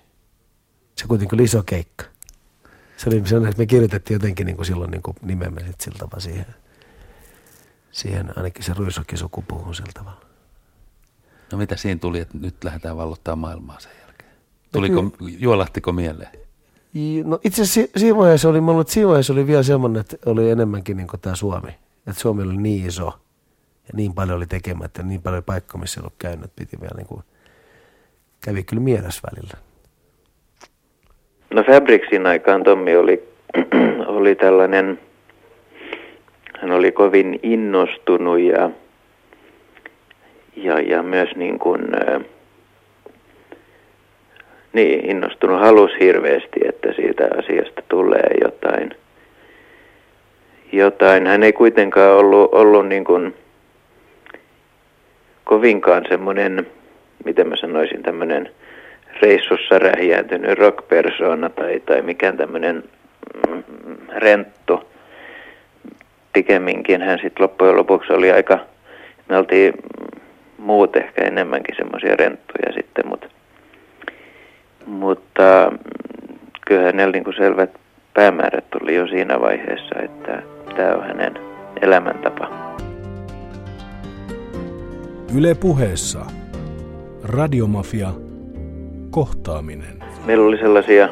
Se kuitenkin oli iso keikka. Se oli sellainen, että me kirjoitettiin jotenkin niin kuin silloin niin kuin nimemme siltä vaan siihen siihen ainakin se ruisokki sukupuhun sillä tavalla. No mitä siinä tuli, että nyt lähdetään vallottaa maailmaa sen jälkeen? Tuliko, no juolahtiko mieleen? No itse asiassa siinä vaiheessa oli, mä että siinä vaiheessa oli vielä semmoinen, että oli enemmänkin niin tämä Suomi. Että Suomi oli niin iso ja niin paljon oli tekemättä, niin paljon paikkoja, missä ei ollut käynyt, että piti vielä niin kuin, kävi kyllä mielessä välillä. No Fabricsin aikaan Tommi oli, oli tällainen hän oli kovin innostunut ja, ja, ja myös niin kuin, niin, innostunut halus hirveästi, että siitä asiasta tulee jotain. jotain. Hän ei kuitenkaan ollut, ollut niin kuin kovinkaan semmoinen, miten mä sanoisin, tämmöinen reissussa rähjääntynyt rock-persona tai, tai mikään tämmöinen mm, rentto. Pikemminkin hän sitten loppujen lopuksi oli aika, me oltiin muut ehkä enemmänkin semmoisia renttuja sitten, mutta, mutta kyllä hänellä niin selvät päämäärät tuli jo siinä vaiheessa, että tämä on hänen elämäntapa. Yle puheessa. Radiomafia kohtaaminen. Meillä oli sellaisia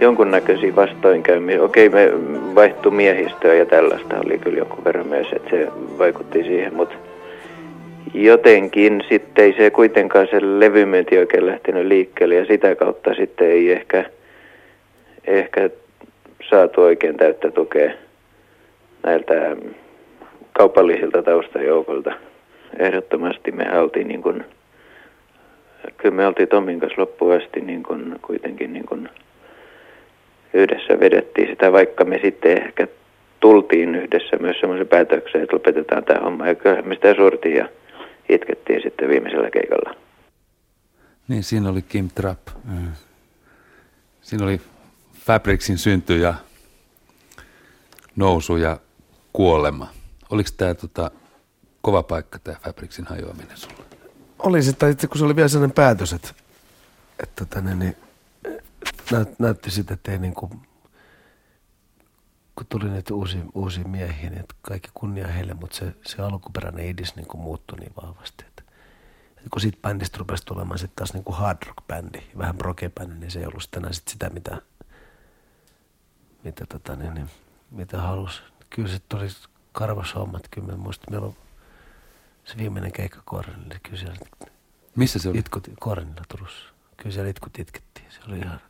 jonkunnäköisiä vastoinkäymiä. Okei, me vaihtui miehistöä ja tällaista oli kyllä jonkun verran myös, että se vaikutti siihen, mutta jotenkin sitten ei se kuitenkaan se levymyynti oikein lähtenyt liikkeelle ja sitä kautta sitten ei ehkä, ehkä saatu oikein täyttä tukea näiltä kaupallisilta taustajoukolta. Ehdottomasti me oltiin niin kuin, kyllä me oltiin Tomin kanssa loppuun asti niin kuin, kuitenkin niin kuin yhdessä vedettiin sitä, vaikka me sitten ehkä tultiin yhdessä myös semmoisen päätöksen, että lopetetaan tämä homma. Ja kyllä me sitä surtiin ja itkettiin sitten viimeisellä keikalla. Niin, siinä oli Kim Trapp. Mm. Siinä oli Fabricsin synty ja nousu ja kuolema. Oliko tämä tota, kova paikka, tämä Fabricsin hajoaminen sulle? Oli se, tai kun se oli vielä sellainen päätös, että, että tänne, niin, näyt, näytti sitä, että ei niin kuin, kun tuli niitä uusia, uusia miehiä, niin että kaikki kunnia heille, mutta se, se alkuperäinen idis niin kuin muuttui niin vahvasti. Että, että kun siitä bändistä rupesi tulemaan sitten taas niin kuin hard rock bändi, vähän proge bändi, niin se ei ollut enää sit sitä, mitä, mitä, tota, niin, niin, mitä halusi. Kyllä se tuli karvas hommat, kyllä mä muistan, meillä on se viimeinen keikka Kornilla, niin kyllä siellä Missä se oli? itkut Kornilla Turussa. Kyllä siellä itkut itkettiin. Se oli ihan,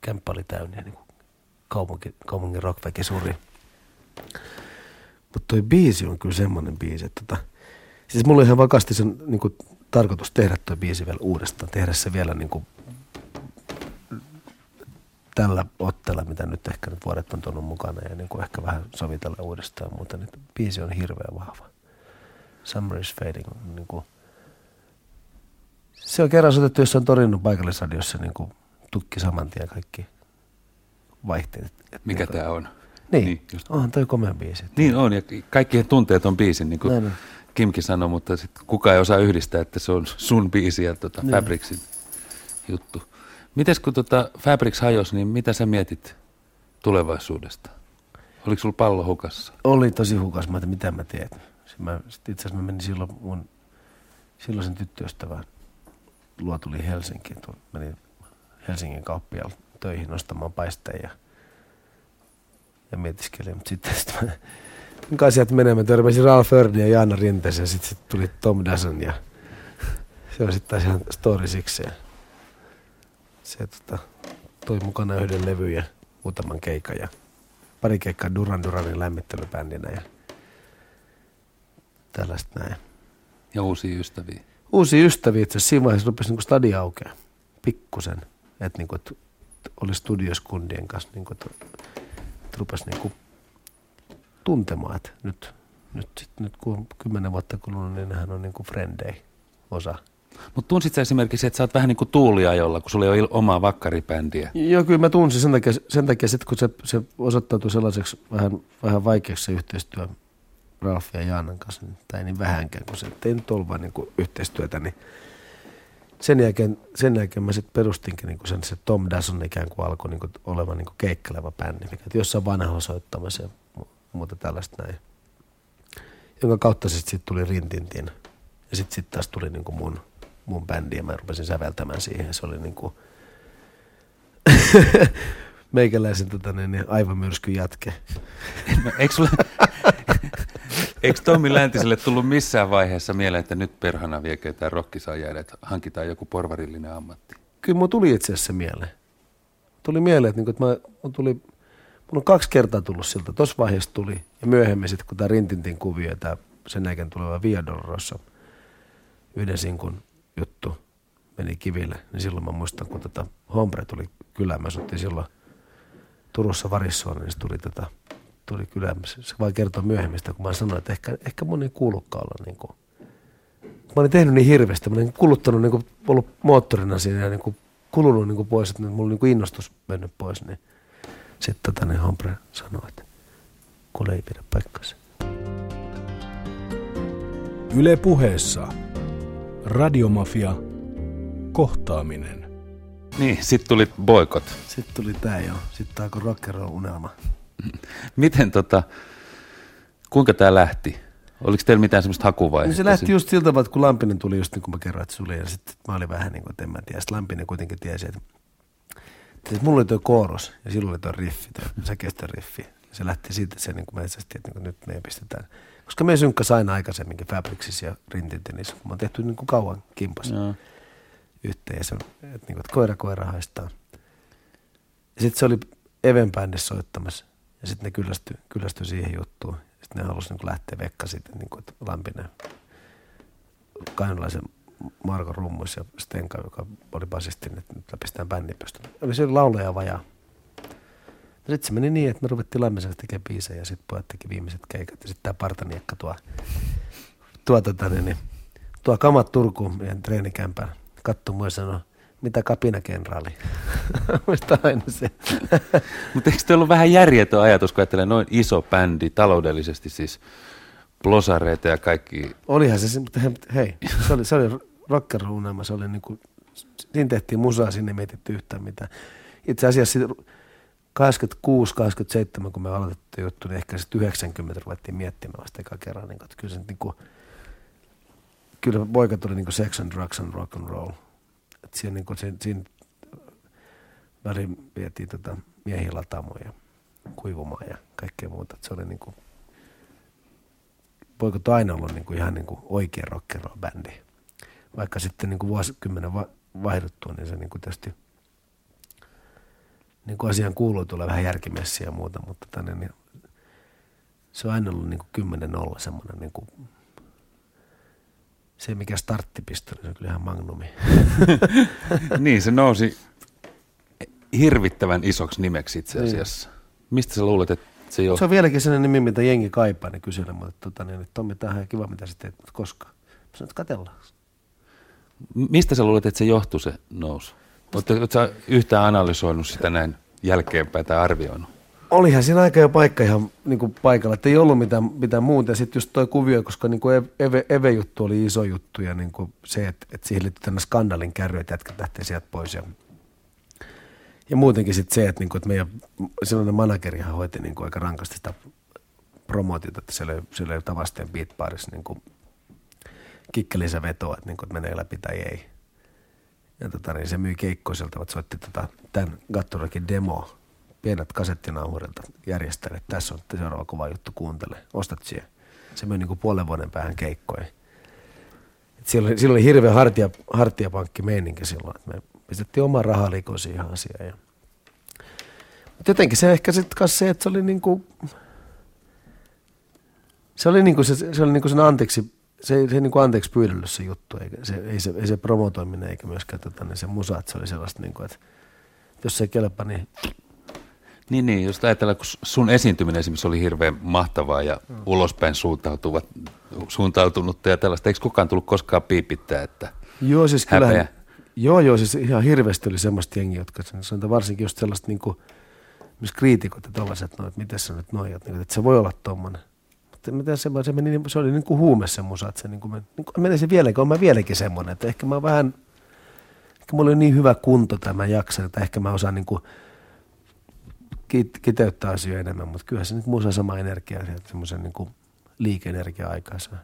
kämppä oli täynnä niin kuin kaupunki, kaupungin rockväki suri. Mutta toi biisi on kyllä semmoinen biisi, että tota, siis mulla oli ihan vakaasti sen niin kuin, tarkoitus tehdä toi biisi vielä uudestaan, tehdä se vielä niin kuin, tällä otteella, mitä nyt ehkä nyt vuodet on tuonut mukana ja niin kuin ehkä vähän sovitella uudestaan, mutta nyt biisi on hirveän vahva. Summer is fading niin kuin, se on kerran soitettu jossain Torinon paikallisradiossa niin kuin tukki saman tien kaikki vaihteet. Et Mikä niin tämä on? Niin, Niin, just. onhan toi komea biisi. Niin on, ja kaikki tunteet on biisin, niin kuin Näin on. Kimkin sanoi, mutta sit kukaan ei osaa yhdistää, että se on sun biisi ja tota Niin. Fabricsin juttu. Mites kun tota Fabrics hajosi, niin mitä sä mietit tulevaisuudesta? Oliko sulla pallo hukassa? Oli tosi hukas, mä että mitä mä teen. Mä, sit itse asiassa mä menin silloin mun silloisen tyttöystävän luo tuli Helsinkiin. Tuo, menin Helsingin kauppiaalla töihin nostamaan paisteen ja, ja mietiskelin. Mutta sitten sit mä kai sieltä menemään. Mä törmäsin Ralph Erdin ja Jaana Rinteeseen ja sitten sit tuli Tom Dasson ja se on sitten taas ihan story sikseen. Se tota, toi mukana yhden levyn ja muutaman keikan ja pari keikkaa Duran Duranin lämmittelybändinä ja tällaista näin. Ja uusia ystäviä. Uusia ystäviä itse asiassa siinä vaiheessa rupesi niin stadi aukeaa pikkusen, että niin et oli studios kundien kanssa, niin kuin, että, että rupesi niin kuin tuntemaan, että nyt, nyt, sit, nyt kun on kymmenen vuotta kulunut, niin nehän on niin kuin frendei osa. Mutta tunsit sä esimerkiksi, että sä oot vähän niin kuin tuuliajolla, kun sulla ei ole omaa vakkaribändiä. Joo, kyllä mä tunsin sen takia, sen takia sit, kun se, se osoittautui sellaiseksi vähän, vähän vaikeaksi se yhteistyö Ralf ja Jaanan kanssa, niin, tai niin vähänkään, kun se ei nyt ollut vaan niin kuin yhteistyötä, niin sen jälkeen, sen jälkeen mä sitten perustinkin niin sen, se Tom Dasson ikään kuin alkoi niin kuin olemaan niin kuin keikkeleva bändi, mikä jossain vanha soittamassa ja mu- muuta tällaista näin. Jonka kautta sitten sit tuli Rintintin. Ja sitten sit taas tuli niin kuin mun, mun bändi ja mä rupesin säveltämään siihen. Se oli niin kuin meikäläisen tota, niin, niin, aivomyrskyn jatke. No, eikö, sulle, eikö Tommi Läntiselle tullut missään vaiheessa mieleen, että nyt perhana viekö tämä rokki saa jäädä, että hankitaan joku porvarillinen ammatti? Kyllä mulla tuli itse asiassa mieleen. Tuli mieleen, että, niin että mä, tuli, mulla on kaksi kertaa tullut siltä. Tuossa vaiheessa tuli ja myöhemmin sitten, kun tämä Rintintin kuvio ja sen jälkeen tuleva Via Dolorosa yhden sinkun juttu meni kiville, niin silloin mä muistan, kun tota Hombre tuli kylään, mä silloin Turussa Varissuona, niin se tuli, tota, tuli kylään. Se, vaan kertoo myöhemmin sitä, kun mä sanoin, että ehkä, ehkä mun ei kuulukaan olla niin kuin, mä olin tehnyt niin hirveästi, mä olin kuluttanut, niin kuin, ollut moottorina siinä ja niin kuin, kulunut niin kuin pois, että mulla oli niin kuin innostus mennyt pois, niin sitten tota, niin Hombre sanoi, että kuule ei pidä paikkansa. Yle puheessa. Radiomafia. Kohtaaminen. Niin, sitten tuli boikot. Sitten tuli tää jo, sitten alkoi rock'n'roll unelma. Miten tota, kuinka tämä lähti? Oliko teillä mitään semmoista hakuvaihetta? Niin se lähti just siltä tavalla, että kun Lampinen tuli just niin kuin mä kerroin, että sulle, ja sitten mä olin vähän niin kuin, että en mä tiedä. Sitten Lampinen kuitenkin tiesi, että, että mulla oli tuo kooros ja silloin oli tuo riffi, tuo säkeistön riffi. Se lähti siitä se niin kuin metsästi, että niin kuin nyt me pistetään. Koska me synkkäs aina aikaisemminkin Fabricsissa ja Rintintinissä, kun me on tehty niin kuin kauan kimpas Joo. yhteen. Ja se, että, niin kuin, että koira koira haistaa. Ja sitten se oli Even soittamassa. Ja sitten ne kyllästyi, kyllästy siihen juttuun. Sitten ne halusi niin lähteä vekka sitten, niin kuin, että Lampinen, kainalaisen Marko Rummus ja Stenka, joka oli basisti, että nyt pistetään bändi pystyyn. Oli se laulaja vajaa. Sitten se meni niin, että me ruvettiin Lammiselta tekemään biisejä ja sitten pojat teki viimeiset keikat. Ja sitten tämä partaniekka tuo, tuo, tota, niin, tuo kamat Turkuun meidän treenikämpään. Katso mua sanoi, mitä kapinakenraali. Muista aina se. Mutta eikö teillä ollut vähän järjetön ajatus, kun ajattelee noin iso bändi, taloudellisesti siis blosareita ja kaikki. Olihan se, mutta hei, se oli, se oli rocker se oli niinku, siinä tehtiin musaa, sinne ei mietitty yhtään mitään. Itse asiassa 86, 87, kun me aloitettiin juttu, niin ehkä sitten 90 ruvettiin miettimään vasta eka kerran. Niin, että kyllä se niin kuin, kyllä poika tuli niin sex and drugs and rock and roll. Että siinä, niin kuin, siinä, siinä väliin vietiin tota miehiä lataamoja ja kuivumaan ja kaikkea muuta. Se oli niin kuin, poika on aina ollut niin kuin ihan niin kuin oikea rock and roll bändi. Vaikka sitten niin kuin vuosikymmenen va- vaihduttua, niin se niin kuin tietysti – niin kuin asiaan kuuluu tulla vähän järkimessiä ja muuta, mutta tänne, niin se on aina ollut niin kymmenen olla semmoinen niin kuin, se mikä starttipisto, niin se on kyllä ihan magnumi. niin, se nousi hirvittävän isoksi nimeksi itse niin. asiassa. Niin. Mistä sä luulet, että se johtuu? Se on vieläkin sellainen nimi, mitä jengi kaipaa, niin kyselen, mutta tota, niin, että Tommi, tämähän on kiva, mitä sä teet, mutta koska? Mä sanoin, että katellaan. Mistä sä luulet, että se johtuu se nousu? Oletko sä yhtään analysoinut sitä näin jälkeenpäin tai arvioinut? Olihan siinä aika jo paikka ihan niin kuin paikalla, että ei ollut mitään, mitään muuta. Ja sitten just toi kuvio, koska niin kuin Eve, Eve-juttu oli iso juttu ja niin kuin se, että, että siihen liittyy tänne skandalin kärry, että jätkät lähtee sieltä pois. Ja, ja muutenkin sitten se, että, niin kuin, että meidän silloinen managerihan hoiti niin kuin aika rankasti sitä promootiota, että siellä, siellä ei tavasteen beatbarissa niin kuin kikkelinsä vetoa, että, niin kuin, että menee läpi tai ei. Ja tota, niin se myi keikkoiselta, että soitti tota, tämän Gatturakin demo pienet kasettinauhurilta järjestäjille. Tässä on seuraava kova juttu, kuuntele. Ostat siihen. Se myi niin puolen vuoden päähän keikkoihin. Silloin, silloin oli hirveä hartia, hartiapankki meininki silloin. Että me pistettiin oma raha siihen asiaan. Ja... Mutta jotenkin se ehkä sitten se, että se oli niin kuin, se oli niin kuin se, se oli niin kuin sen anteeksi se se niin kuin anteeksi pyydellyt se juttu, eikä se, ei, se, ei se promotoiminen eikä myöskään tota, niin se musa, että se oli sellaista, niin kuin, että jos se ei kelpa, niin... Niin, niin, jos ajatellaan, kun sun esiintyminen esimerkiksi oli hirveän mahtavaa ja mm. ulospäin suuntautuvat, suuntautunutta ja tällaista, eikö kukaan tullut koskaan piipittää, että Joo, siis kyllähän, joo, joo, siis ihan hirveästi oli semmoista jengiä, jotka sanotaan varsinkin just sellaista niin kuin, myös kriitikot ja tällaiset, no, että miten se nyt noin, että, että se voi olla tuommoinen miten se, se, meni, se oli niin kuin huume se musa, että se niin kuin, niin kuin meni se vieläkin, on mä vieläkin semmoinen, että ehkä mä vähän, ehkä mulla oli niin hyvä kunto tämä jaksa, että ehkä mä osaan niin kuin kiteyttää asioita enemmän, mutta kyllähän se nyt musa sama energia, semmoisen niin liike-energia aikaisena.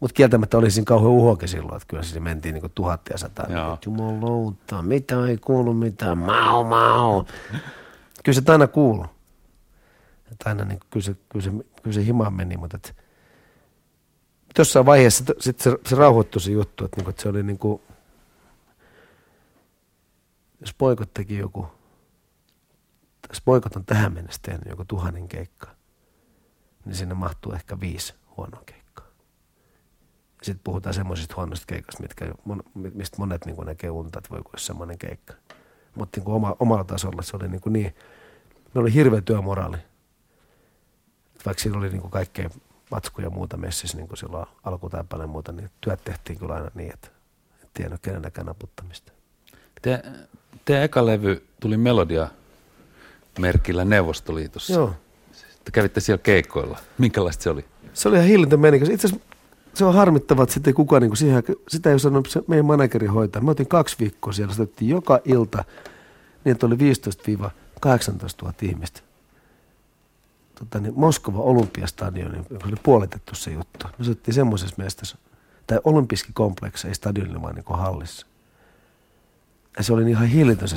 Mutta kieltämättä oli siinä kauhean uhoke silloin, että kyllä se mentiin niin tuhat ja sata. Jumalauta, mitä ei kuulu mitään, mau mau. Kyllä se aina kuuluu. Että aina niin, kyllä, se, kyllä, se, kyllä se himaan meni, mutta että jossain vaiheessa sit se, se rauhoittui se juttu, että, niin kuin, että se oli niin kuin, jos poikot teki joku, jos poikot on tähän mennessä tehnyt joku tuhannen keikkaa, niin sinne mahtuu ehkä viisi huonoa keikkaa. Sitten puhutaan semmoisista huonoista keikasta, mitkä, mistä monet niin näkee unta, että voi kuin semmoinen keikka. Mutta niin oma, omalla tasolla se oli niin, kuin niin me oli hirveä työmoraali vaikka siinä oli niin kuin kaikkea matskuja ja muuta messissä niin kuin silloin alkutaipaleen muuta, niin työt tehtiin kyllä aina niin, että et tiennyt kenenäkään naputtamista. Te, teidän eka levy tuli Melodia merkillä Neuvostoliitossa. Joo. Te kävitte siellä keikoilla. Minkälaista se oli? Se oli ihan hillintö menikäs. Itse asiassa se on harmittava, että sitten kukaan, niin siihen, sitä ei osannut se meidän manageri hoitaa. Me otin kaksi viikkoa siellä, se joka ilta, niin että oli 15-18 000 ihmistä tota, niin Moskova Olympiastadioni, joka oli puolitettu se juttu. Me soittiin semmoisessa mestassa, tai olympiski kompleksi, ei stadionilla vaan niin kuin hallissa. Ja se oli ihan hillitön se.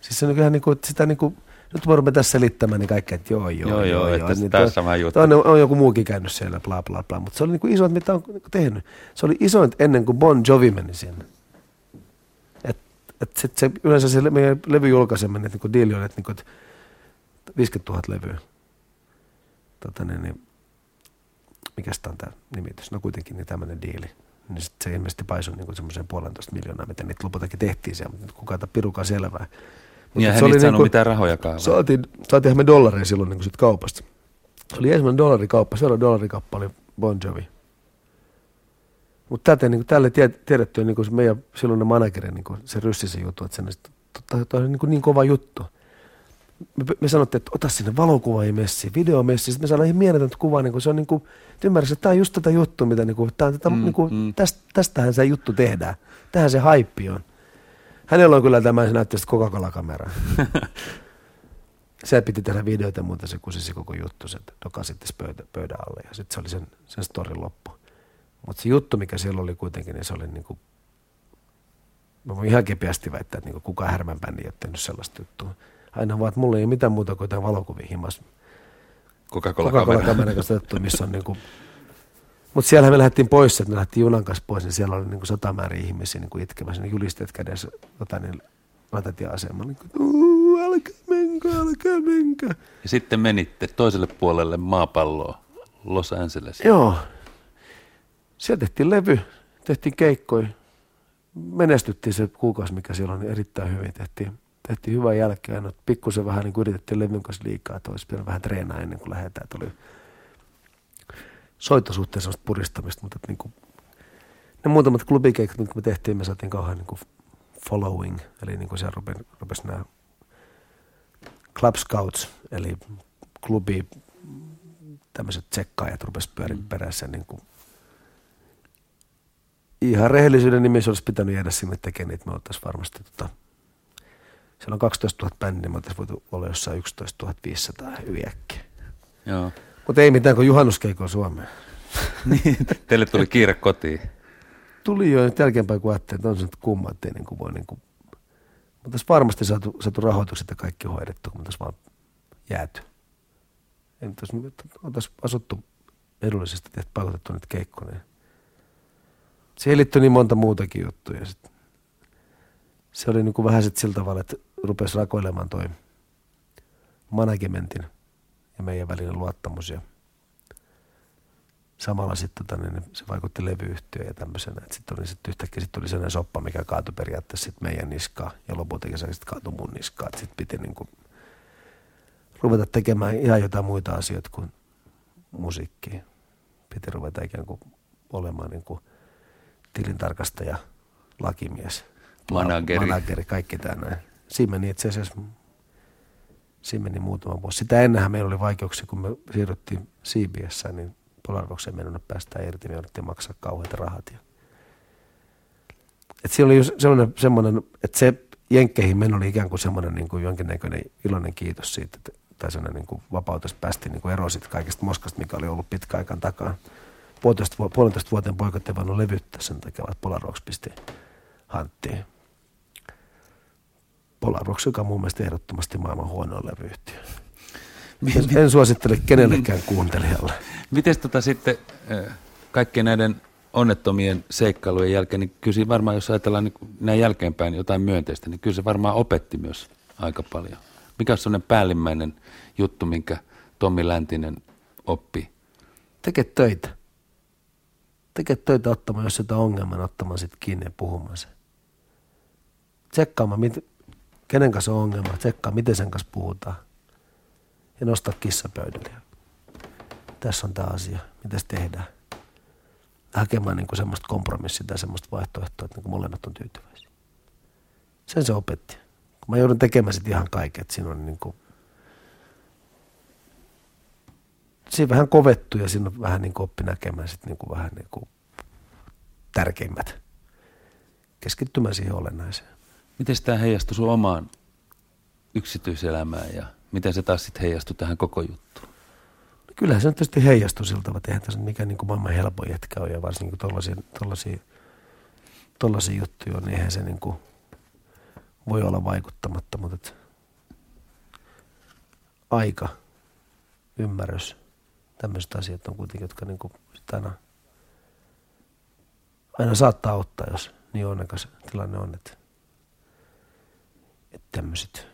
Siis se on ihan niin kuin, sitä niin kuin, nyt voimme tässä selittämään niin kaikkea, että joo, joo, joo, joo, joo että niin tässä on, juttu. On, on, joku muukin käynyt siellä, bla, bla, bla. Mutta se oli niin kuin isoin, mitä on tehnyt. Se oli isoin ennen kuin Bon Jovi meni sinne. Et, et sit se, yleensä se meidän levyjulkaiseminen, että niin diili oli, että, niin kuin, että 50 000 levyä tota, niin, niin, mikä tämä on tämä nimitys, no kuitenkin niin tämmöinen diili. Niin sit se ilmeisesti paisui niin semmoiseen puolentoista miljoonaa, mitä niitä lopultakin tehtiin siellä, mutta kukaan pirukaan selvää. Niin, ja se hän ei saanut niinku- mitään rahojakaan. Saatiin, saatiinhan me dollareja silloin niin sit kaupasta. Se oli ensimmäinen dollarikauppa, seuraava dollarikauppa oli Bon Jovi. Mutta niin tälle tie- tiedetty niin se meidän silloinen manageri, niin se ryssi se juttu, että se on niin, niin kova juttu. Me, me sanottiin, että ota sinne valokuvaajamessi, videomessi, sitten me saadaan ihan mieletöntä kuvaa, niin kuin se on niin kuin, ymmärrys, että tämä on just tätä juttua, mitä niin kuin, on tätä, Mm, niin kuin, mm. mm. tästä, tästähän se juttu tehdään. Tähän se haippi on. Hänellä on kyllä tämä, se näyttää sitä Coca-Cola-kameraa. se piti tehdä videoita ja muuta, se kusisi koko juttu, se sitten pöydä, pöydän alle ja sitten se oli sen, sen storin loppu. Mutta se juttu, mikä siellä oli kuitenkin, niin se oli niinku, mä voin ihan kepeästi väittää, että niinku kukaan härmän bändi ei ole tehnyt sellaista juttua. Aina vaan, että mulla ei ole mitään muuta kuin jotain valokuvia himas. Coca-Cola-kamera. Otettu, missä on niinku, mutta siellä me lähdettiin pois, että me lähdettiin junan kanssa pois, niin siellä oli niinku sata määrin ihmisiä niinku itkemässä, niin julisteet kädessä, tota, niin rautatieasemalla, niin kuin, "Uu, älkää menkää, älkää menkää. Ja sitten menitte toiselle puolelle maapalloa, Los Angeles. Joo. Siellä tehtiin levy, tehtiin keikkoja. Menestyttiin se kuukausi, mikä siellä on niin erittäin hyvin. Tehtiin, tehtiin hyvää jälkeä. Aina pikkusen vähän niin yritettiin levyn kanssa liikaa, että olisi vähän treenaa ennen kuin lähdetään. Että oli soittosuhteen sellaista puristamista, mutta että niin kuin, ne muutamat klubikeikat, mitkä me tehtiin, me saatiin kauhean niin kuin following, eli niin kuin siellä rupesi, rupesi nämä Club Scouts, eli klubi tämmöiset tsekkaajat rupesi pyörin perässä niin kuin ihan rehellisyyden nimissä olisi pitänyt jäädä sinne tekemään niitä, me oltaisiin varmasti tota, siellä on 12 000 bändiä, niin me oltaisiin voitu olla jossain 11 500 hyvin äkkiä. Joo. Mutta ei mitään kuin juhannuskeikoa Suomeen. Niin, teille tuli kiire kotiin. Tuli jo nyt jälkeenpäin, kun ajattelin, että on se nyt kumma, ettei niin kuin voi niin kuin, mutta olisi varmasti saatu, saatu rahoitukset ja kaikki hoidettu, kun olisi vaan jääty. Ei nyt olisi, oltaisiin asuttu edullisesti, tehty pakotettu nyt keikkoja. Siihen liittyy niin monta muutakin juttuja. Sit. Se oli niin kuin vähän sit sillä tavalla, että rupesi rakoilemaan toi managementin ja meidän välinen luottamus. Ja samalla sitten tota, niin se vaikutti levyyhtiöön ja tämmöisenä. Sitten oli sit yhtäkkiä sit tuli sellainen soppa, mikä kaatui periaatteessa sit meidän niskaan ja lopultakin se sitten kaatui mun niskaan. Sitten piti niin kuin ruveta tekemään ihan jotain muita asioita kuin musiikkia. Piti ruveta ikään kuin olemaan niin kuin tilintarkastaja, lakimies, Manageri. manageri kaikki tämä näin. Siinä meni itse asiassa siinä meni muutama vuosi. Sitä ennenhän meillä oli vaikeuksia, kun me siirryttiin CBS, niin Polarokseen mennä päästään irti, me jouduttiin maksaa kauheita rahat. Ja... Et oli just semmoinen, että se jenkkeihin meno oli ikään kuin semmoinen niin kuin jonkinnäköinen iloinen kiitos siitä, että, tai semmoinen niin kuin vapautus päästiin niin kuin eroon siitä kaikesta moskasta, mikä oli ollut pitkä aikaan takaa. Puolitoista, puolentoista vuoteen poikat ei voinut levyttää sen takia, että Polarox pisti hanttiin. Polarox, joka on mun mielestä ehdottomasti maailman huonoin levyyhtiö. En, en suosittele kenellekään kuuntelijalle. Miten tota sitten kaikkien näiden onnettomien seikkailujen jälkeen, niin kyllä varmaan, jos ajatellaan niin näin jälkeenpäin jotain myönteistä, niin kyllä se varmaan opetti myös aika paljon. Mikä on sellainen päällimmäinen juttu, minkä Tommi Läntinen oppi? Teke töitä. Teke töitä ottamaan, jos jotain ongelmaa, niin ottamaan sitten kiinni ja puhumaan se. Tsekkaamaan, mit, kenen kanssa on ongelma, tsekkaa, miten sen kanssa puhutaan. Ja nostaa kissa pöydälle. Tässä on tämä asia, mitä tehdään. Hakemaan niin semmoista kompromissia tai semmoista vaihtoehtoa, että niin molemmat on tyytyväisiä. Sen se opetti. Kun mä joudun tekemään sitten ihan kaiken, että siinä on niin kuin, siinä vähän kovettu ja siinä on vähän niin kuin oppi näkemään sit niin kuin vähän niin kuin tärkeimmät. Keskittymään siihen olennaiseen. Miten tämä heijastui sun omaan yksityiselämään ja miten se taas sitten heijastui tähän koko juttuun? No Kyllähän se nyt tietysti heijastuu siltä, että eihän tässä mikään niin kuin maailman helpoin jätkä ole ja varsinkin kun tollaisia, juttuja on, niin eihän se niin kuin voi olla vaikuttamatta, mutta et aika, ymmärrys, tämmöiset asiat on kuitenkin, jotka niin kuin aina, aina saattaa auttaa, jos niin onnekas tilanne on, että tämmöiset.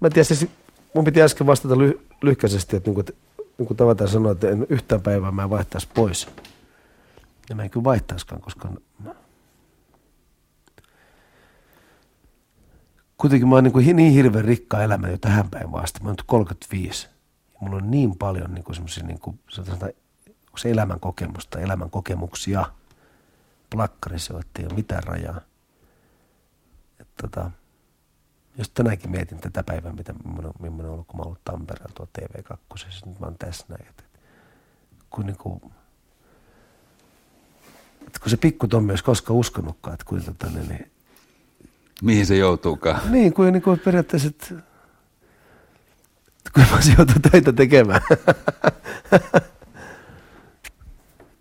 Mä en tiedä, siis mun piti äsken vastata ly- lyhkäisesti, että, niinku, että niin kuin tavataan sanoa, että en yhtään päivää mä vaihtaisi pois. Ja mä en kyllä vaihtaiskaan, koska kuitenkin mä oon niin, kuin niin hirveän rikka elämä jo tähän päivään vasta. Mä oon nyt 35. Ja mulla on niin paljon niin kuin semmoisia niin kuin, se elämän kokemusta, elämän kokemuksia. Plakkarissa ei ole mitään rajaa. Tota, jos tänäänkin mietin tätä päivää, mitä millainen on ollut, kun mä ollut Tampereella tuo TV2, siis nyt mä oon tässä näin. Että, kun, niin kuin, että kun se pikku Tommi olisi koskaan uskonutkaan, että kuinka tota, niin, niin, Mihin se joutuukaan? Niin, kuin, niin kuin periaatteessa, että, että kun mä joutuu töitä tekemään.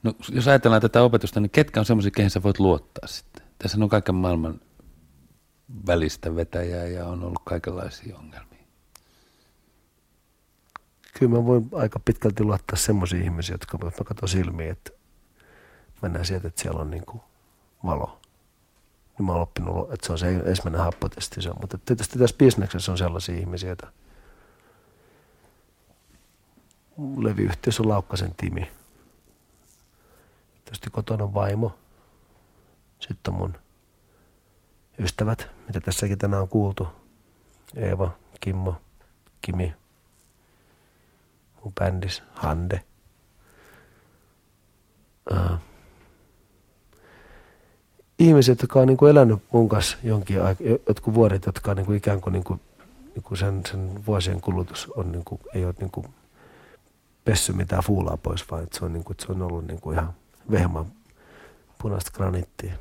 No, jos ajatellaan tätä opetusta, niin ketkä on semmoisia, kehen sä voit luottaa sitten? Tässä on kaiken maailman välistä vetäjää ja on ollut kaikenlaisia ongelmia. Kyllä mä voin aika pitkälti luottaa semmoisiin ihmisiin, jotka mä katson silmiin, että mennään sieltä, että siellä on niin kuin valo. Niin mä oon oppinut, että se on se ensimmäinen happotesti. Se on. Mutta tietysti tässä bisneksessä on sellaisia ihmisiä, joita levyyhtiössä on Laukkasen Timi. Tietysti kotona on vaimo. Sitten on mun ystävät, mitä tässäkin tänään on kuultu. Eeva, Kimmo, Kimi, mun bändis, Hande. Uh, ihmiset, jotka on niin kuin elänyt mun kanssa jonkin aika, jotkut vuodet, jotka on niin kuin ikään kuin, niin kuin, niin kuin sen, sen vuosien kulutus on niin kuin, ei ole niin kuin pessy mitään fuulaa pois, vaan että se on, niin kuin, että se on ollut niin kuin ihan vehma punaista granittia.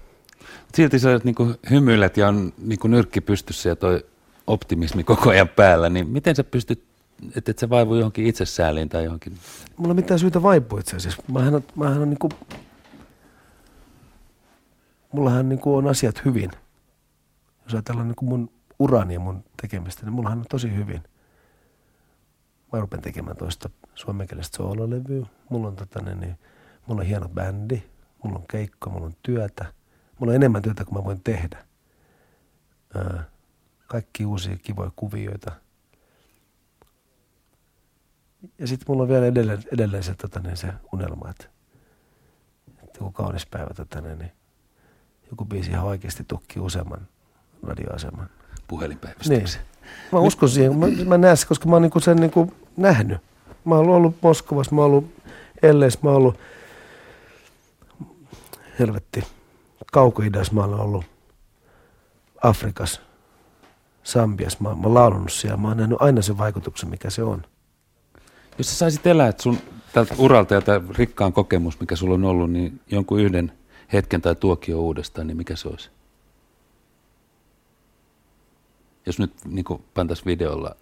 Silti sä niin hymyilet ja on niin kuin nyrkki pystyssä ja toi optimismi koko ajan päällä, niin miten sä pystyt, että et sä vaivu johonkin itsesääliin tai johonkin? Mulla ei mitään syytä vaipua itse asiassa. Mähän on, mähän on niin kuin, mullahan niin kuin on asiat hyvin. Jos ajatellaan niin kuin mun urani ja mun tekemistä, niin mullahan on tosi hyvin. Mä rupen tekemään toista suomenkielistä soololevyä. Mulla on, tota, niin, mulla on hieno bändi, mulla on keikko, mulla on työtä. Mulla on enemmän työtä kuin mä voin tehdä. Ää, kaikki uusia kivoja kuvioita. Ja sitten mulla on vielä edelleen, edelleen se, tota, niin se unelma, että, että joku kaunis päivä tota, niin, niin joku biisi ihan oikeasti tukki useamman radioaseman. Puhelinpäivystyksen. Niin. Mä uskon siihen, mä, mä näen sen, koska mä oon niinku sen niinku nähnyt. Mä oon ollut Moskovassa, mä oon ollut Elleis, mä oon ollut helvetti, kauko mä oon ollut Afrikassa, Sambiassa, mä, mä oon laulunut siellä, mä oon nähnyt aina sen vaikutuksen, mikä se on. Jos sä saisit elää sun tältä uralta ja tämä rikkaan kokemus, mikä sulla on ollut, niin jonkun yhden hetken tai tuokio uudestaan, niin mikä se olisi? Jos nyt niin pantaisi videolla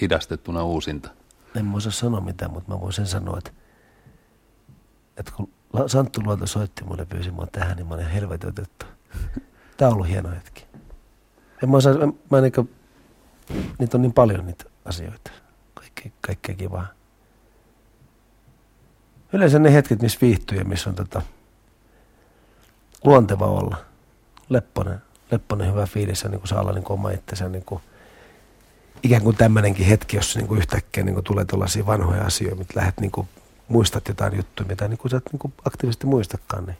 hidastettuna uusinta. En mä osaa sanoa mitään, mutta mä voin sen sanoa, että, että kun Santtu Luoto soitti mulle pyysi mua tähän, niin mä olin helvetin otettu. Tää on ollut hieno hetki. En mä osaa, mä, mä niin kuin, niitä on niin paljon niitä asioita. Kaikkea, kaikkea kivaa. Yleensä ne hetket, missä viihtyy ja missä on tota, luonteva olla. Lepponen, lepponen hyvä fiilis ja niin kuin saa olla niin kuin oma itsensä. Niin kuin, ikään kuin tämmöinenkin hetki, jossa niin kuin yhtäkkiä niin kuin tulee tuollaisia vanhoja asioita, mitä lähdet niin kuin, muistat jotain juttuja, mitä niin kuin sä et niin aktiivisesti muistakaan. Niin